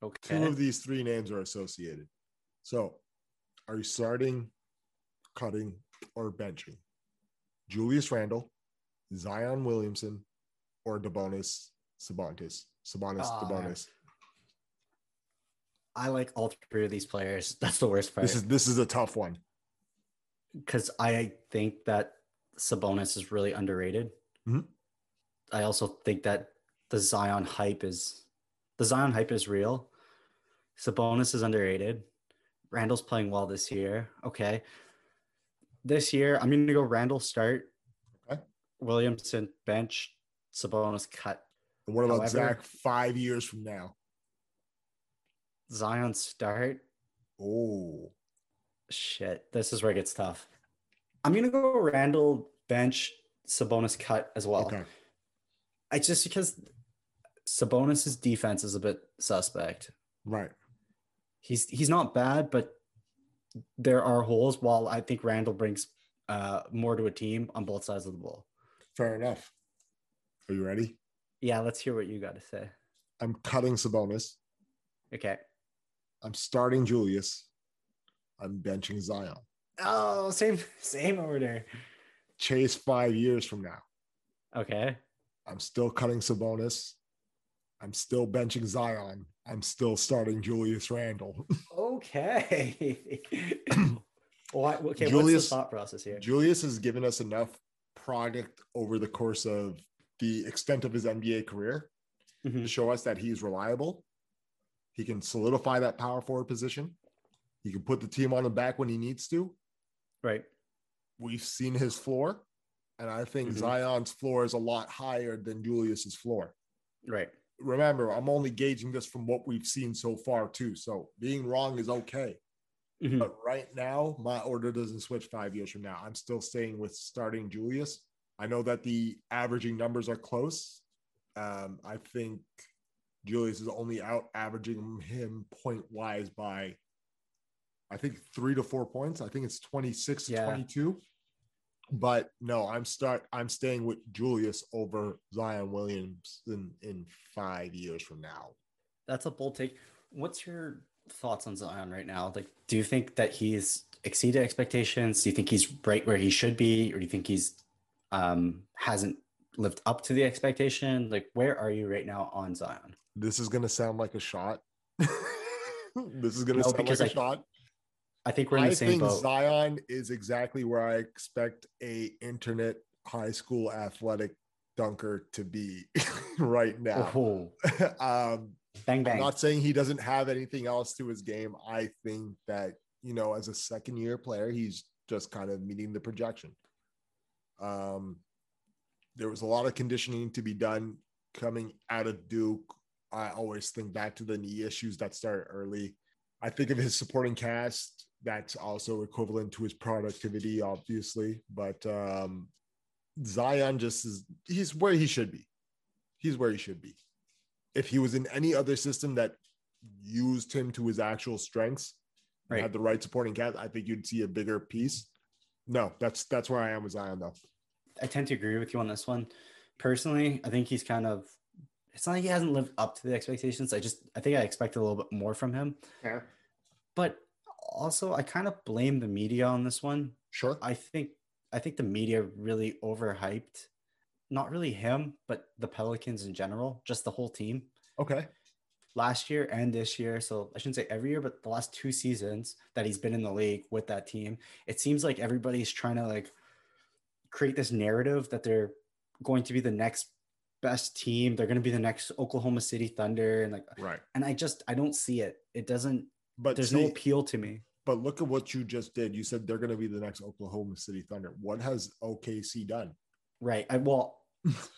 okay Two of these three names are associated. So, are you starting, cutting, or benching? Julius Randle, Zion Williamson, or Debonis Sabonis? Sabonis Ah, Debonis. I like all three of these players. That's the worst part. This is this is a tough one. because I think that Sabonis is really underrated. Mhm. I also think that the Zion hype is the Zion hype is real. Sabonis is underrated. Randle's playing well this year. Okay. This year, I'm going to go Randle start. Okay. Williamson bench. Sabonis cut. And what about However- Zach five years from now? Zion start. Oh, Shit, this is where it gets tough. I'm gonna go Randle bench, Sabonis cut as well. okay. I just because Sabonis's defense is a bit suspect. Right. He's he's not bad, but there are holes. While I think Randle brings uh, more to a team on both sides of the ball. Fair enough. Are you ready? Yeah, let's hear what you got to say. I'm cutting Sabonis. Okay. I'm starting Julius. I'm benching Zion. Oh, same same order. Chase five years from now. Okay. I'm still cutting Sabonis. I'm still benching Zion. I'm still starting Julius Randle. Okay. Why, okay. what's Julius- the thought process here? Julius has given us enough product over the course of the extent of his NBA career to Mhm. show us that he's reliable. He can solidify that power forward position. He can put the team on the back when he needs to. Right. We've seen his floor, and I think Mhm. Zion's floor is a lot higher than Julius's floor. Right. Remember, I'm only gauging this from what we've seen so far, too. So being wrong is okay. Mhm. But right now, my order doesn't switch five years from now. I'm still staying with starting Julius. I know that the averaging numbers are close. Um, I think Julius is only out averaging him point wise by, I think three to four points. I think it's 26 to 22. But no, I'm start. I'm staying with Julius over Zion Williamson in in five years from now. That's a bold take. What's your thoughts on Zion right now? Like, do you think that he's exceeded expectations? Do you think he's right where he should be, or do you think he's um hasn't lived up to the expectation? Like, where are you right now on Zion? This is gonna sound like a shot. this is gonna No, sound like a shot. I think we're in the. I same think boat. Zion is exactly where I expect a internet high school athletic dunker to be right now. Oh, um, bang I'm bang. not saying he doesn't have anything else to his game. I think that you know, as a second year player, he's just kind of meeting the projection. Um, there was a lot of conditioning to be done coming out of Duke. I always think back to the knee issues that started early. I think of his supporting cast. That's also equivalent to his productivity, obviously. But um, Zion just is, he's where he should be. He's where he should be. if he was in any other system that used him to his actual strengths, and Right. had the right supporting cast, I think you'd see a bigger piece. No, that's that's where I am with Zion though. I tend to agree with you on this one. Personally, I think he's kind of. It's not like he hasn't lived up to the expectations. I just I think I expected a little bit more from him. Yeah. But also, I kind of blame the media on this one. Sure. I think I think the media really overhyped, not really him, but the Pelicans in general, just the whole team Okay. last year and this year. So I shouldn't say every year, but the last two seasons that he's been in the league with that team, it seems like everybody's trying to like create this narrative that they're going to be the next best team. They're going to be the next Oklahoma City Thunder, and like, Right. and I just I don't see it. It doesn't. But There's see, no appeal to me. but look at what you just did. You said they're going to be the next Oklahoma City Thunder. What has OKC done? Right. I well,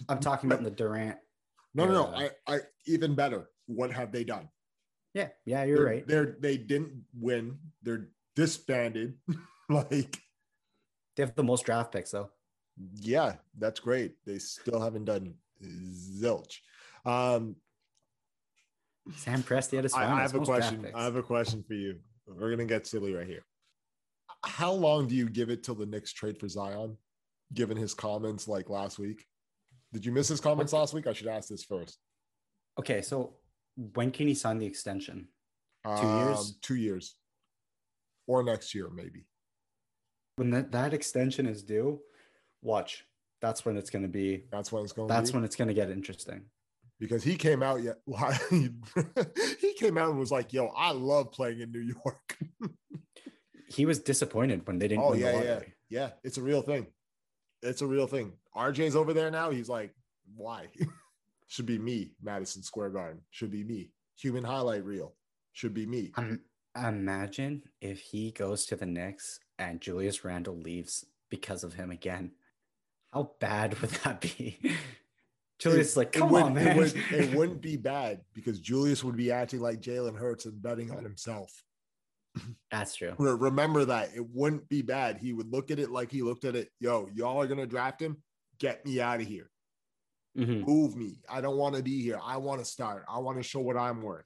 I'm talking about the Durant. No, no, no. I, I even better. What have they done? Yeah. Yeah. You're they're, right. They're they didn't win. They're disbanded. like, They have the most draft picks though. yeah, that's great. They still haven't done zilch. Um, Sam Presti had his I, I have a question. I have a question for you. We're gonna get silly right here. How long do you give it till the Knicks trade for Zion? Given his comments like last week, did you miss his comments last week? I should ask this first. Okay, so when can he sign the extension? Two years? Um, two years, or next year maybe. When that, that extension is due, watch. That's when it's going to be. That's when it's going. That's be. when it's going to get interesting. Because he came out yet. he came out and was like, "Yo, I love playing in New York." He was disappointed when they didn't oh yeah, yeah, yeah. It's a real thing. It's a real thing. RJ's over there now. He's like, "Why?" Should be me. Madison Square Garden. Should be me. Human highlight reel. Should be me. Um, imagine if he goes to the Knicks and Julius Randle leaves because of him again. How bad would that be? Julius is like, It come on, It, man. would, it wouldn't be bad because Julius would be acting like Jalen Hurts and betting on himself. That's true. Remember that. It wouldn't be bad. He would look at it like he looked at it. Yo, y'all are gonna draft him. Get me out of here. Mhm. Move me. I don't want to be here. I want to start. I want to show what I'm worth.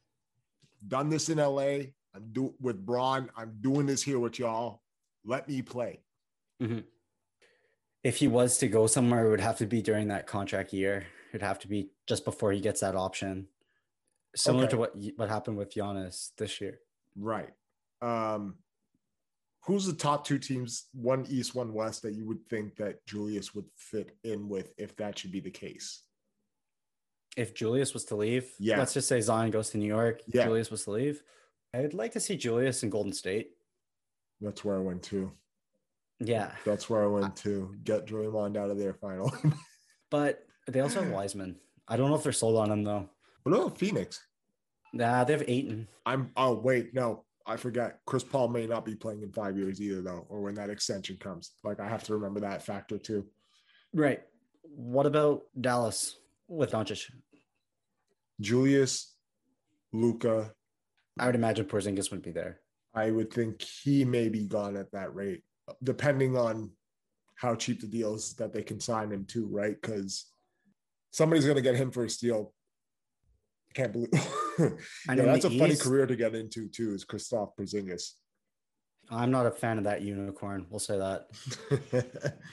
Done this in LA. I'm do with Braun. I'm doing this here with y'all. Let me play. If he was to go somewhere, it would have to be during that contract year. It'd have to be just before he gets that option. Similar Okay. to what what happened with Giannis this year. Right. Um, who's the top two teams, one East, one West, that you would think that Julius would fit in with if that should be the case? If Julius was to leave, Yeah. let's just say Zion goes to New York. Yeah. Julius was to leave. I'd like to see Julius in Golden State. That's where I went to. Yeah, That's where I went to. Get Draymond out of there finally. but they also have Wiseman. I don't know if they're sold on him though. what about Phoenix? Nah, they have Ayton. I'm oh wait, no, I forgot. Chris Paul may not be playing in five years either, though, or when that extension comes. Like I have to remember that factor too. Right. What about Dallas with Doncic? Julius, Luka, I would imagine Porzingis wouldn't be there. I would think he may be gone at that rate, depending on how cheap the deals that they can sign him to, right? Because somebody's gonna get him for a steal. Can't believe yeah, that's a the funny career to get into too, is Kristaps Porzingis. I'm not a fan of that unicorn. We'll say that.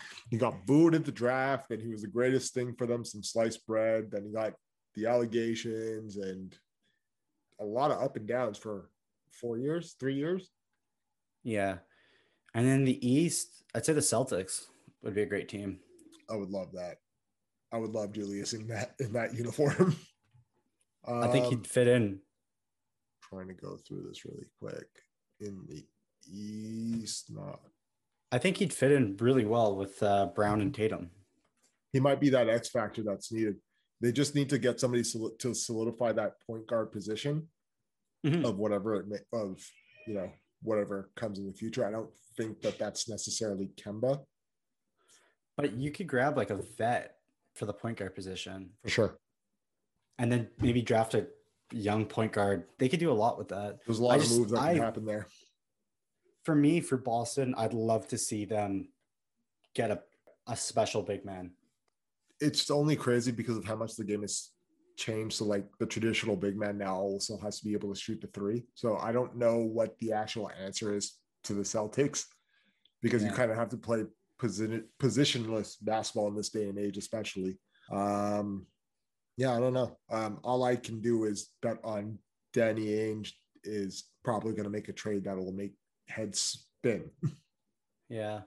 he got booed at the draft, and he was the greatest thing for them, some sliced bread. Then he got the allegations and a lot of up and downs for four years, three years. Yeah. And then the East, I'd say the Celtics would be a great team. I would love that. I would love Julius in that in that uniform. I think Um, he'd fit in. trying to go through this really quick. In the East, not I think he'd fit in really well with uh, Brown and Tatum. he might be that X factor that's needed. They just need to get somebody soli- to solidify that point guard position Mhm. of whatever it may, of you know whatever comes in the future. I don't think that that's necessarily Kemba But you could grab like a vet for the point guard position for sure. and then maybe draft a young point guard. They could do a lot with that. There's a lot I of just- moves that I- can happen there. For me, for Boston, I'd love to see them get a, a special big man. It's only crazy because of how much the game has changed. So like the traditional big man now also has to be able to shoot the three. So I don't know what the actual answer is to the Celtics because yeah. you kind of have to play position positionless basketball in this day and age, especially. Um, yeah, I don't know. Um, all I can do is bet on Danny Ainge is probably going to make a trade that will make heads spin. yeah,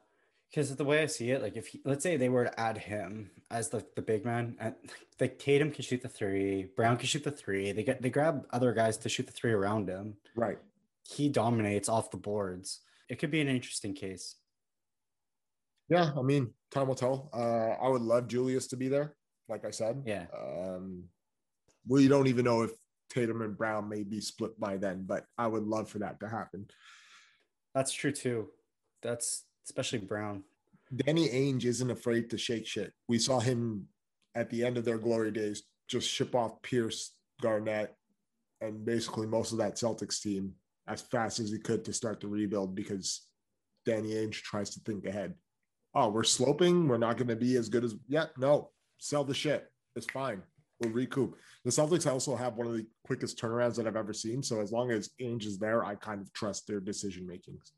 because the way I see it, like if he, let's say they were to add him as the, the big man, and like Tatum can shoot the three, Brown can shoot the three. They get they grab other guys to shoot the three around him. Right. He dominates off the boards. It could be an interesting case. Yeah, I mean, time will tell. Uh, I would love Julius to be there, like I said. Yeah. Um, we don't even know if Tatum and Brown may be split by then, but I would love for that to happen. That's true too. That's especially Brown. Danny Ainge isn't afraid to shake shit. We saw him at the end of their glory days just ship off Pierce, Garnett, and basically most of that Celtics team as fast as he could to start the rebuild because Danny Ainge tries to think ahead oh, we're sloping. We're not going to be as good as, yeah, no, sell the shit. It's fine. We'll recoup. The Celtics also have one of the quickest turnarounds that I've ever seen. So as long as Ainge is there, I kind of trust their decision makings.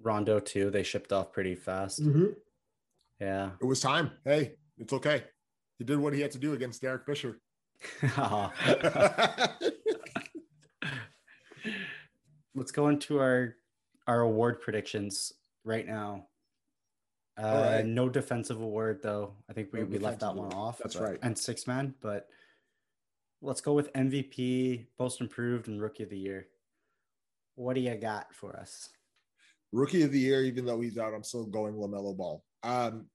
Rondo too. They shipped off pretty fast. Mm-hmm. Yeah, it was time. Hey, it's okay. He did what he had to do against Derek Fisher. Let's go into our our award predictions right now. Uh, right. No defensive award though. I think we, no we left that one off. That's but, right. And six man, but let's go with MVP, most improved, and rookie of the year. What do you got for us? Rookie of the year, even though he's out, I'm still going LaMelo Ball. Um,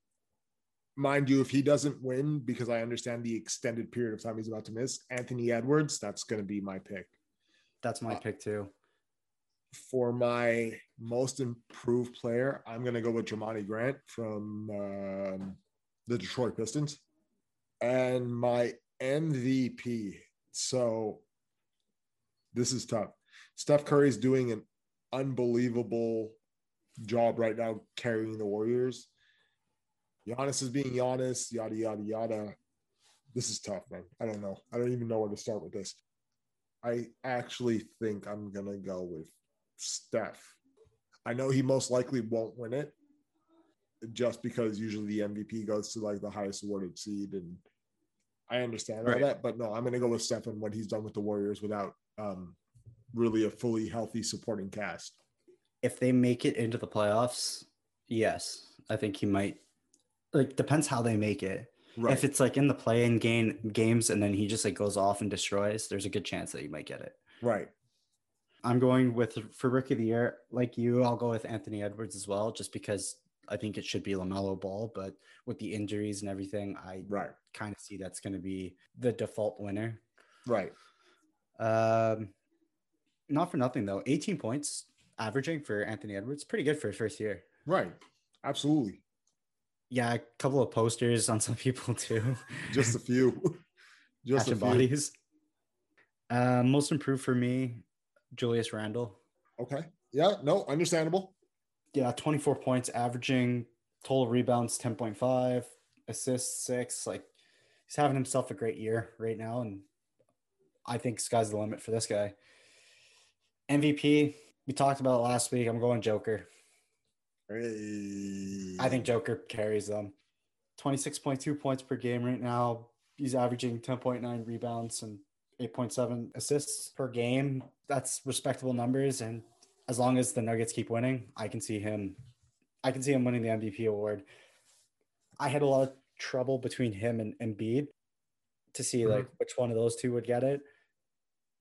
mind you, if he doesn't win, because I understand the extended period of time he's about to miss, Anthony Edwards, that's going to be my pick. That's my uh, pick too for my most improved player, I'm going to go with Jerami Grant from um, the Detroit Pistons. And my MVP. So this is tough. Steph Curry is doing an unbelievable job right now carrying the Warriors. Giannis is being Giannis, yada, yada, yada. This is tough, man. I don't know. I don't even know where to start with this. I actually think I'm going to go with Steph. I know he most likely won't win it just because usually the MVP goes to like the highest awarded seed. And I understand right. all that, but no, I'm going to go with Steph and what he's done with the Warriors without um, really a fully healthy supporting cast. If they make it into the playoffs, yes, I think he might. Like, depends how they make it. Right. If it's like in the play-in game games and then he just like goes off and destroys, there's a good chance that he might get it. Right. I'm going with for rookie of the year, like you, I'll go with Anthony Edwards as well, just because I think it should be LaMelo Ball. But with the injuries and everything, I right. kind of see that's going to be the default winner. Right. Um, not for nothing though. 18 points averaging for Anthony Edwards, pretty good for his first year. Right. Absolutely. Yeah, a couple of posters on some people too. Just a few. Just a few. bodies. Uh, most improved for me, Julius Randle. Okay. Yeah. No, understandable. Yeah, 24 points, averaging total rebounds 10.5, assists six. Like he's having himself a great year right now, and I think sky's the limit for this guy. MVP. We talked about last week. I'm going Joker. Hey. I think Joker carries them. 26.2 points per game right now. He's averaging 10.9 rebounds and 8.7 assists per game. That's respectable numbers. And as long as the Nuggets keep winning, I can see him. I can see him winning the MVP award. I had a lot of trouble between him and Embiid to see mm-hmm. like which one of those two would get it.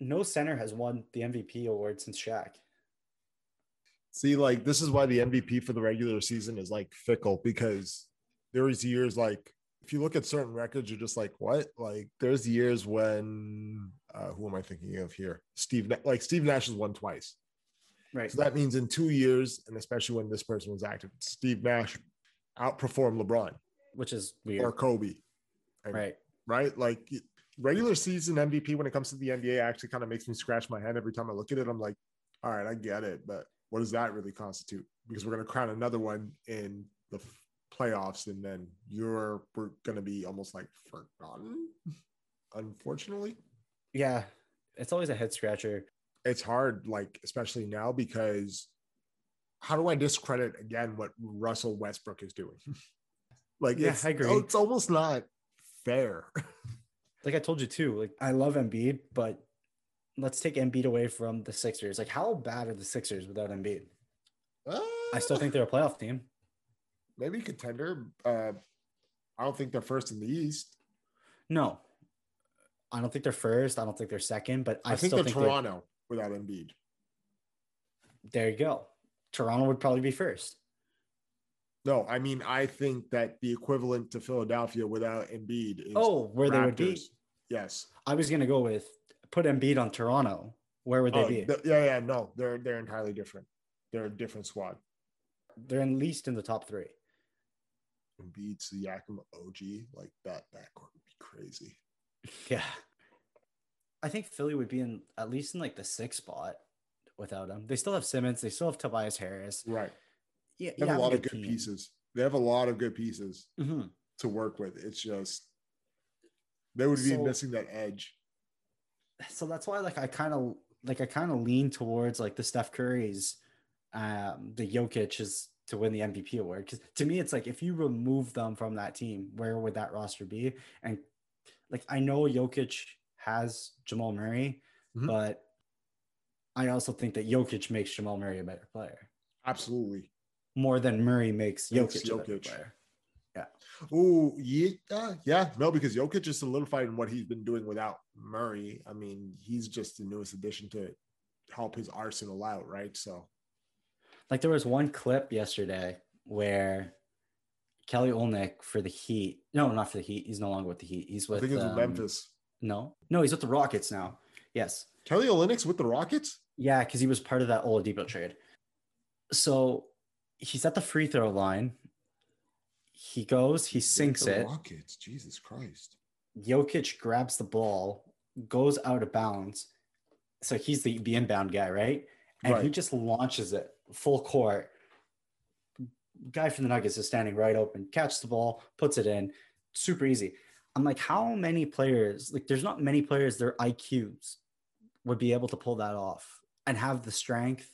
No center has won the MVP award since Shaq. See, like this is why the MVP for the regular season is like fickle because there is years like if you look at certain records, you're just like, what? Like, there's years when, uh, who am I thinking of here? Steve, like Steve Nash has won twice. Right. So that means in two years, and especially when this person was active, Steve Nash outperformed LeBron, which is weird, or Kobe. And, right. Right. Like regular season MVP when it comes to the NBA actually kind of makes me scratch my head every time I look at it. I'm like, all right, I get it, but what does that really constitute? Because we're going to crown another one in the playoffs and then you're going to be almost like forgotten unfortunately. Yeah, it's always a head scratcher. It's hard, like, especially now, because how do I discredit again what Russell Westbrook is doing? like, Yeah, it's, I agree. It's almost not fair. Like I told you too, like I love Embiid, but let's take Embiid away from the Sixers. Like, how bad are the Sixers without Embiid? Uh, I still think they're a playoff team. Maybe contender. Uh, I don't think they're first in the East. No, I don't think they're first. I don't think they're second, but I, I, think still they're think they're- Toronto without Embiid. there you go. Toronto would probably be first. No, I mean I think that the equivalent to Philadelphia without Embiid is Oh, where they would be. Yes. I was gonna go with put Embiid on Toronto. Where would they Oh, be? th- yeah, yeah, no, they're they're entirely different. They're a different squad. They're at least in the top three. Embiid, Siakam, OG, like that backcourt would be crazy. Yeah. I think Philly would be in at least in like the sixth spot without him. They still have Simmons. They still have Tobias Harris. Right. Yeah, They have a lot of good pieces. They have a lot of good pieces hmm to work with. It's just they would be So- missing that edge. So that's why, like, I kind of like I kind of lean towards like the Steph Currys, um, the Jokic is to win the MVP award. Because to me, it's like if you remove them from that team, where would that roster be? And like I know Jokic has Jamal Murray, Mhm. but I also think that Jokic makes Jamal Murray a better player. Absolutely. more than Murray makes Jokic, a better Jokic. player. Yeah. Oh, yeah, yeah. No, because Jokic is solidified in what he's been doing without Murray. I mean, he's just the newest addition to help his arsenal out, right? So Like there was one clip yesterday where Kelly Olynyk for the Heat. No, not for the Heat. He's no longer with the Heat. He's I with think it's with um, Memphis. No, no, he's with the Rockets now. Yes, Kelly Olynyk's with the Rockets. yeah, because he was part of that Oladipo trade. So he's at the free throw line. He goes, he sinks the it. Rockets. Jesus Christ. Jokic grabs the ball, goes out of bounds. So he's the, the inbound guy, right? And he just launches it full court. Guy from the Nuggets is standing right open, catches the ball, puts it in. Super easy. I'm like, how many players, like, there's not many players, their IQs would be able to pull that off and have the strength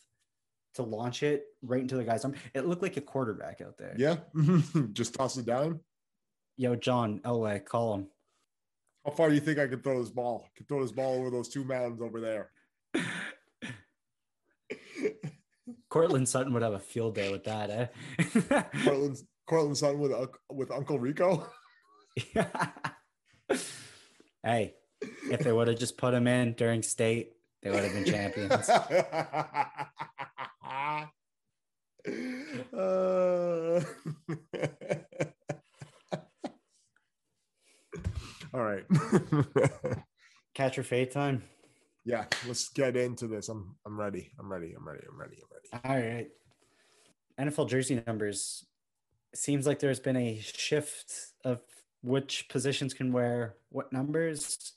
to launch it right into the guy's arm. It looked like a quarterback out there. Yeah. just toss it down. Yo, John Elway, call him. How far do you think I could throw this ball? I could throw this ball over those two mountains over there. Courtland Sutton would have a field day with that, eh? Courtland's Courtland's son with Unc- with Uncle Rico. hey, if they would have just put him in during state, they would have been champions. Uh, All right. Catch your fade time. Yeah, let's get into this. I'm I'm ready. I'm ready. I'm ready. I'm ready. I'm ready. All right. NFL jersey numbers. Seems like there's been a shift of which positions can wear what numbers.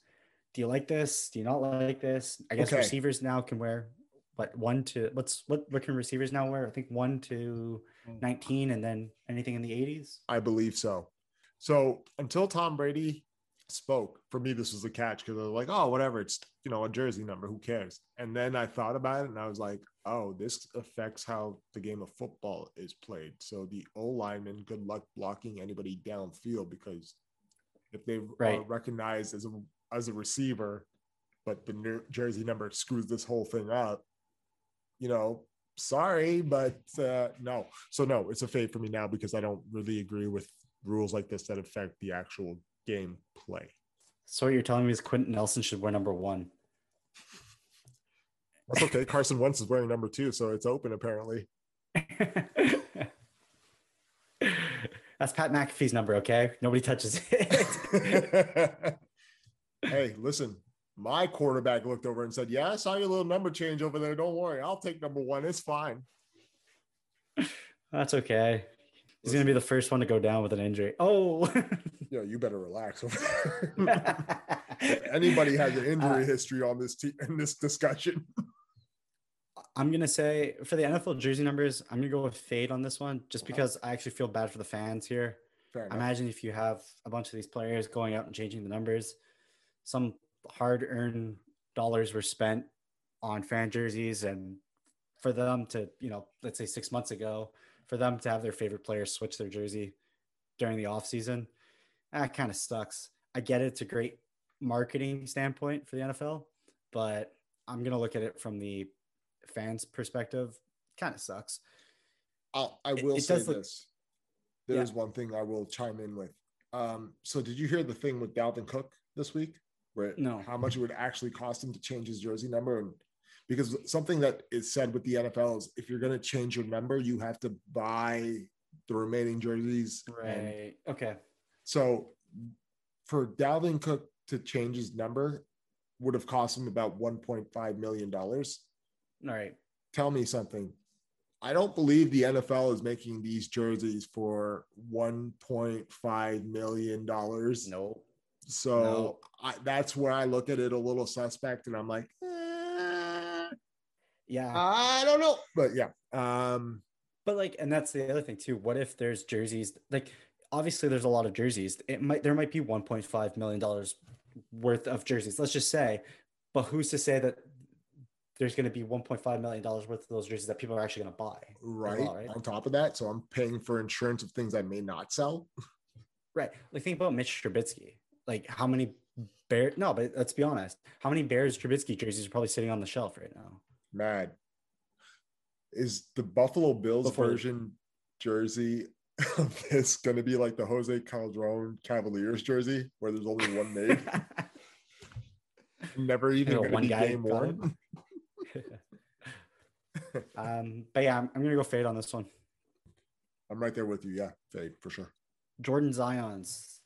Do you like this? Do you not like this? I guess Okay. receivers now can wear what one to what's what what can receivers now wear? I think one to nineteen, and then anything in the eighties. I believe so. So until Tom Brady spoke, for me, this was a catch because I was like, oh, whatever. It's, you know, a jersey number. Who cares? And then I thought about it and I was like, oh, this affects how the game of football is played. So the O lineman, good luck blocking anybody downfield because if they are recognized as a, as a receiver, but the ner- jersey number screws this whole thing up, you know, sorry, but uh, no. So no, it's a fade for me now because I don't really agree with rules like this that affect the actual game play. So what you're telling me is Quenton Nelson should wear number one. That's okay. Carson Wentz is wearing number two, so it's open apparently. That's Pat McAfee's number, okay? Nobody touches it. hey, listen, my quarterback looked over and said, Yeah, I saw your little number change over there. Don't worry, I'll take number one. It's fine. That's okay. He's gonna be the first one to go down with an injury. Oh, Yeah, you better relax over there. Anybody has an injury Uh, history on this team in this discussion. I'm gonna say for the NFL jersey numbers, I'm gonna go with fade on this one, just because I actually feel bad for the fans here. Imagine if you have a bunch of these players going out and changing the numbers. some hard-earned dollars were spent on fan jerseys, and for them to, you know, let's say six months ago, for them to have their favorite players switch their jersey during the off season, that kind of sucks. I get it; it's a great marketing standpoint for the NFL, but I'm gonna look at it from the fans' perspective. Kind of sucks. I'll, I will it say look- this. There's one thing I will chime in with. Um, so did you hear the thing with Dalvin Cook this week? Where No. how much it would actually cost him to change his jersey number? And because something that is said with the NFL is if you're going to change your number, you have to buy the remaining jerseys. Right. Okay. So for Dalvin Cook to change his number would have cost him about 1.5 million dollars. All right. Tell me something. I don't believe the NFL is making these jerseys for 1.5 million dollars. No. So No. I, that's where I look at it a little suspect, and I'm like, eh, Yeah. I don't know, but yeah, um, But like, and that's the other thing too. What if there's jerseys? Like, obviously, there's a lot of jerseys. It might there might be 1.5 million dollars worth of jerseys. Let's just say, but who's to say that there's going to be 1.5 million dollars worth of those jerseys that people are actually going to buy? right, well, right? on top of that, so I'm paying for insurance of things I may not sell. Right. Like, think about Mitch Trubisky. Like, how many Bear? No, but let's be honest. How many Bears Trubisky jerseys are probably sitting on the shelf right now? Mad is the Buffalo Bills Before- version jersey this going to be like the Jose Calderon Cavaliers jersey, where there's only one made, never even going to one be guy game worn. um, but yeah, I'm, I'm gonna go fade on this one. I'm right there with you. Yeah, fade for sure. Jordan Zion's,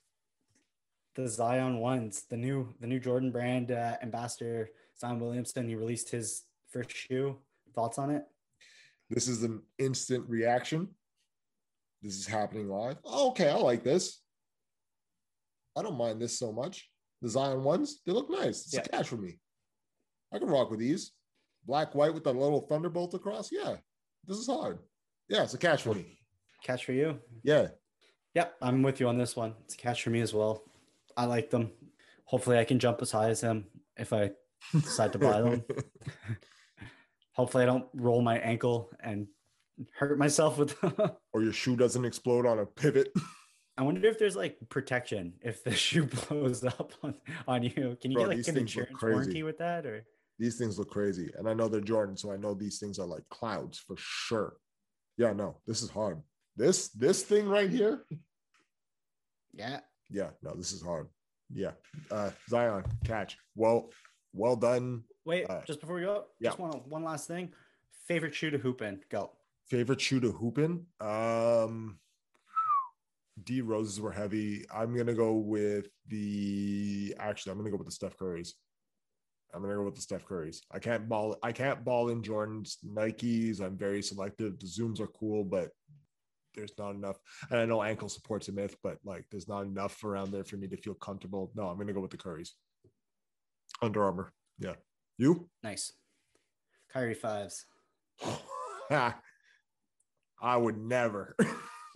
the Zion ones, the new the new Jordan brand uh, ambassador Zion Williamson. He released his first shoe. Thoughts on it? This is an instant reaction. This is happening live. Oh, okay, I like this. I don't mind this so much. The Zion ones, they look nice. It's Yeah. a catch for me. I can rock with these. Black, white with the little thunderbolt across. Yeah, this is hard. Yeah, it's a catch for me. Catch for you. Yeah, Yep, I'm with you on this one. It's a catch for me as well. I like them. Hopefully, I can jump as high as him if I decide to buy them. Hopefully, I don't roll my ankle and hurt myself with them. or your shoe doesn't explode on a pivot. I wonder if there's like protection if the shoe blows up on, on you. Can you Bro, get like an insurance crazy. warranty with that? Or These things look crazy. And I know they're Jordan, so I know these things are like clouds for sure. Yeah, no, this is hard. This this thing right here. yeah, Yeah, no, this is hard. Yeah. Uh Zion, catch. Well, well done. wait, Uh, just before we go, yeah. just want one last thing. Favorite shoe to hoop in? Go. Favorite shoe to hoop in? Um D roses were heavy. I'm gonna go with the actually I'm gonna go with the Steph Curry's. I'm gonna go with the Steph Curry's. I can't ball I can't ball in Jordan's Nikes. I'm very selective. The zooms are cool, but there's not enough. And I know ankle support's a myth, but like there's not enough around there for me to feel comfortable. No, I'm gonna go with the Curry's. Under Armour. Yeah. You? Nice. Kyrie fives. I would never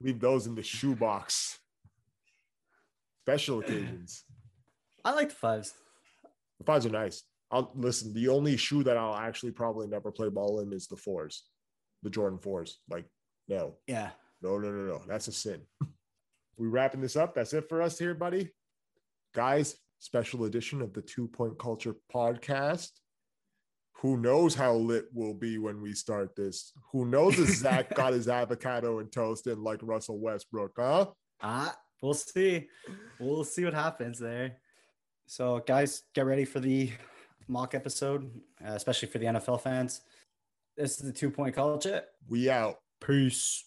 leave those in the shoebox. Special occasions. I like the fives. The fives are nice. I'll listen. The only shoe that I'll actually probably never play ball in is the fours, the Jordan fours. Like, no, Yeah. no, no, no, no. That's a sin. we wrapping this up. That's it for us here, buddy. Guys, special edition of the Two Point Culture podcast. Who knows how lit we'll be when we start this? Who knows if Zach got his avocado and toast in like Russell Westbrook, huh? Ah, we'll see. We'll see what happens there. So, guys, get ready for the mock episode, uh, especially for the NFL fans. This is the two point culture. We out. Peace.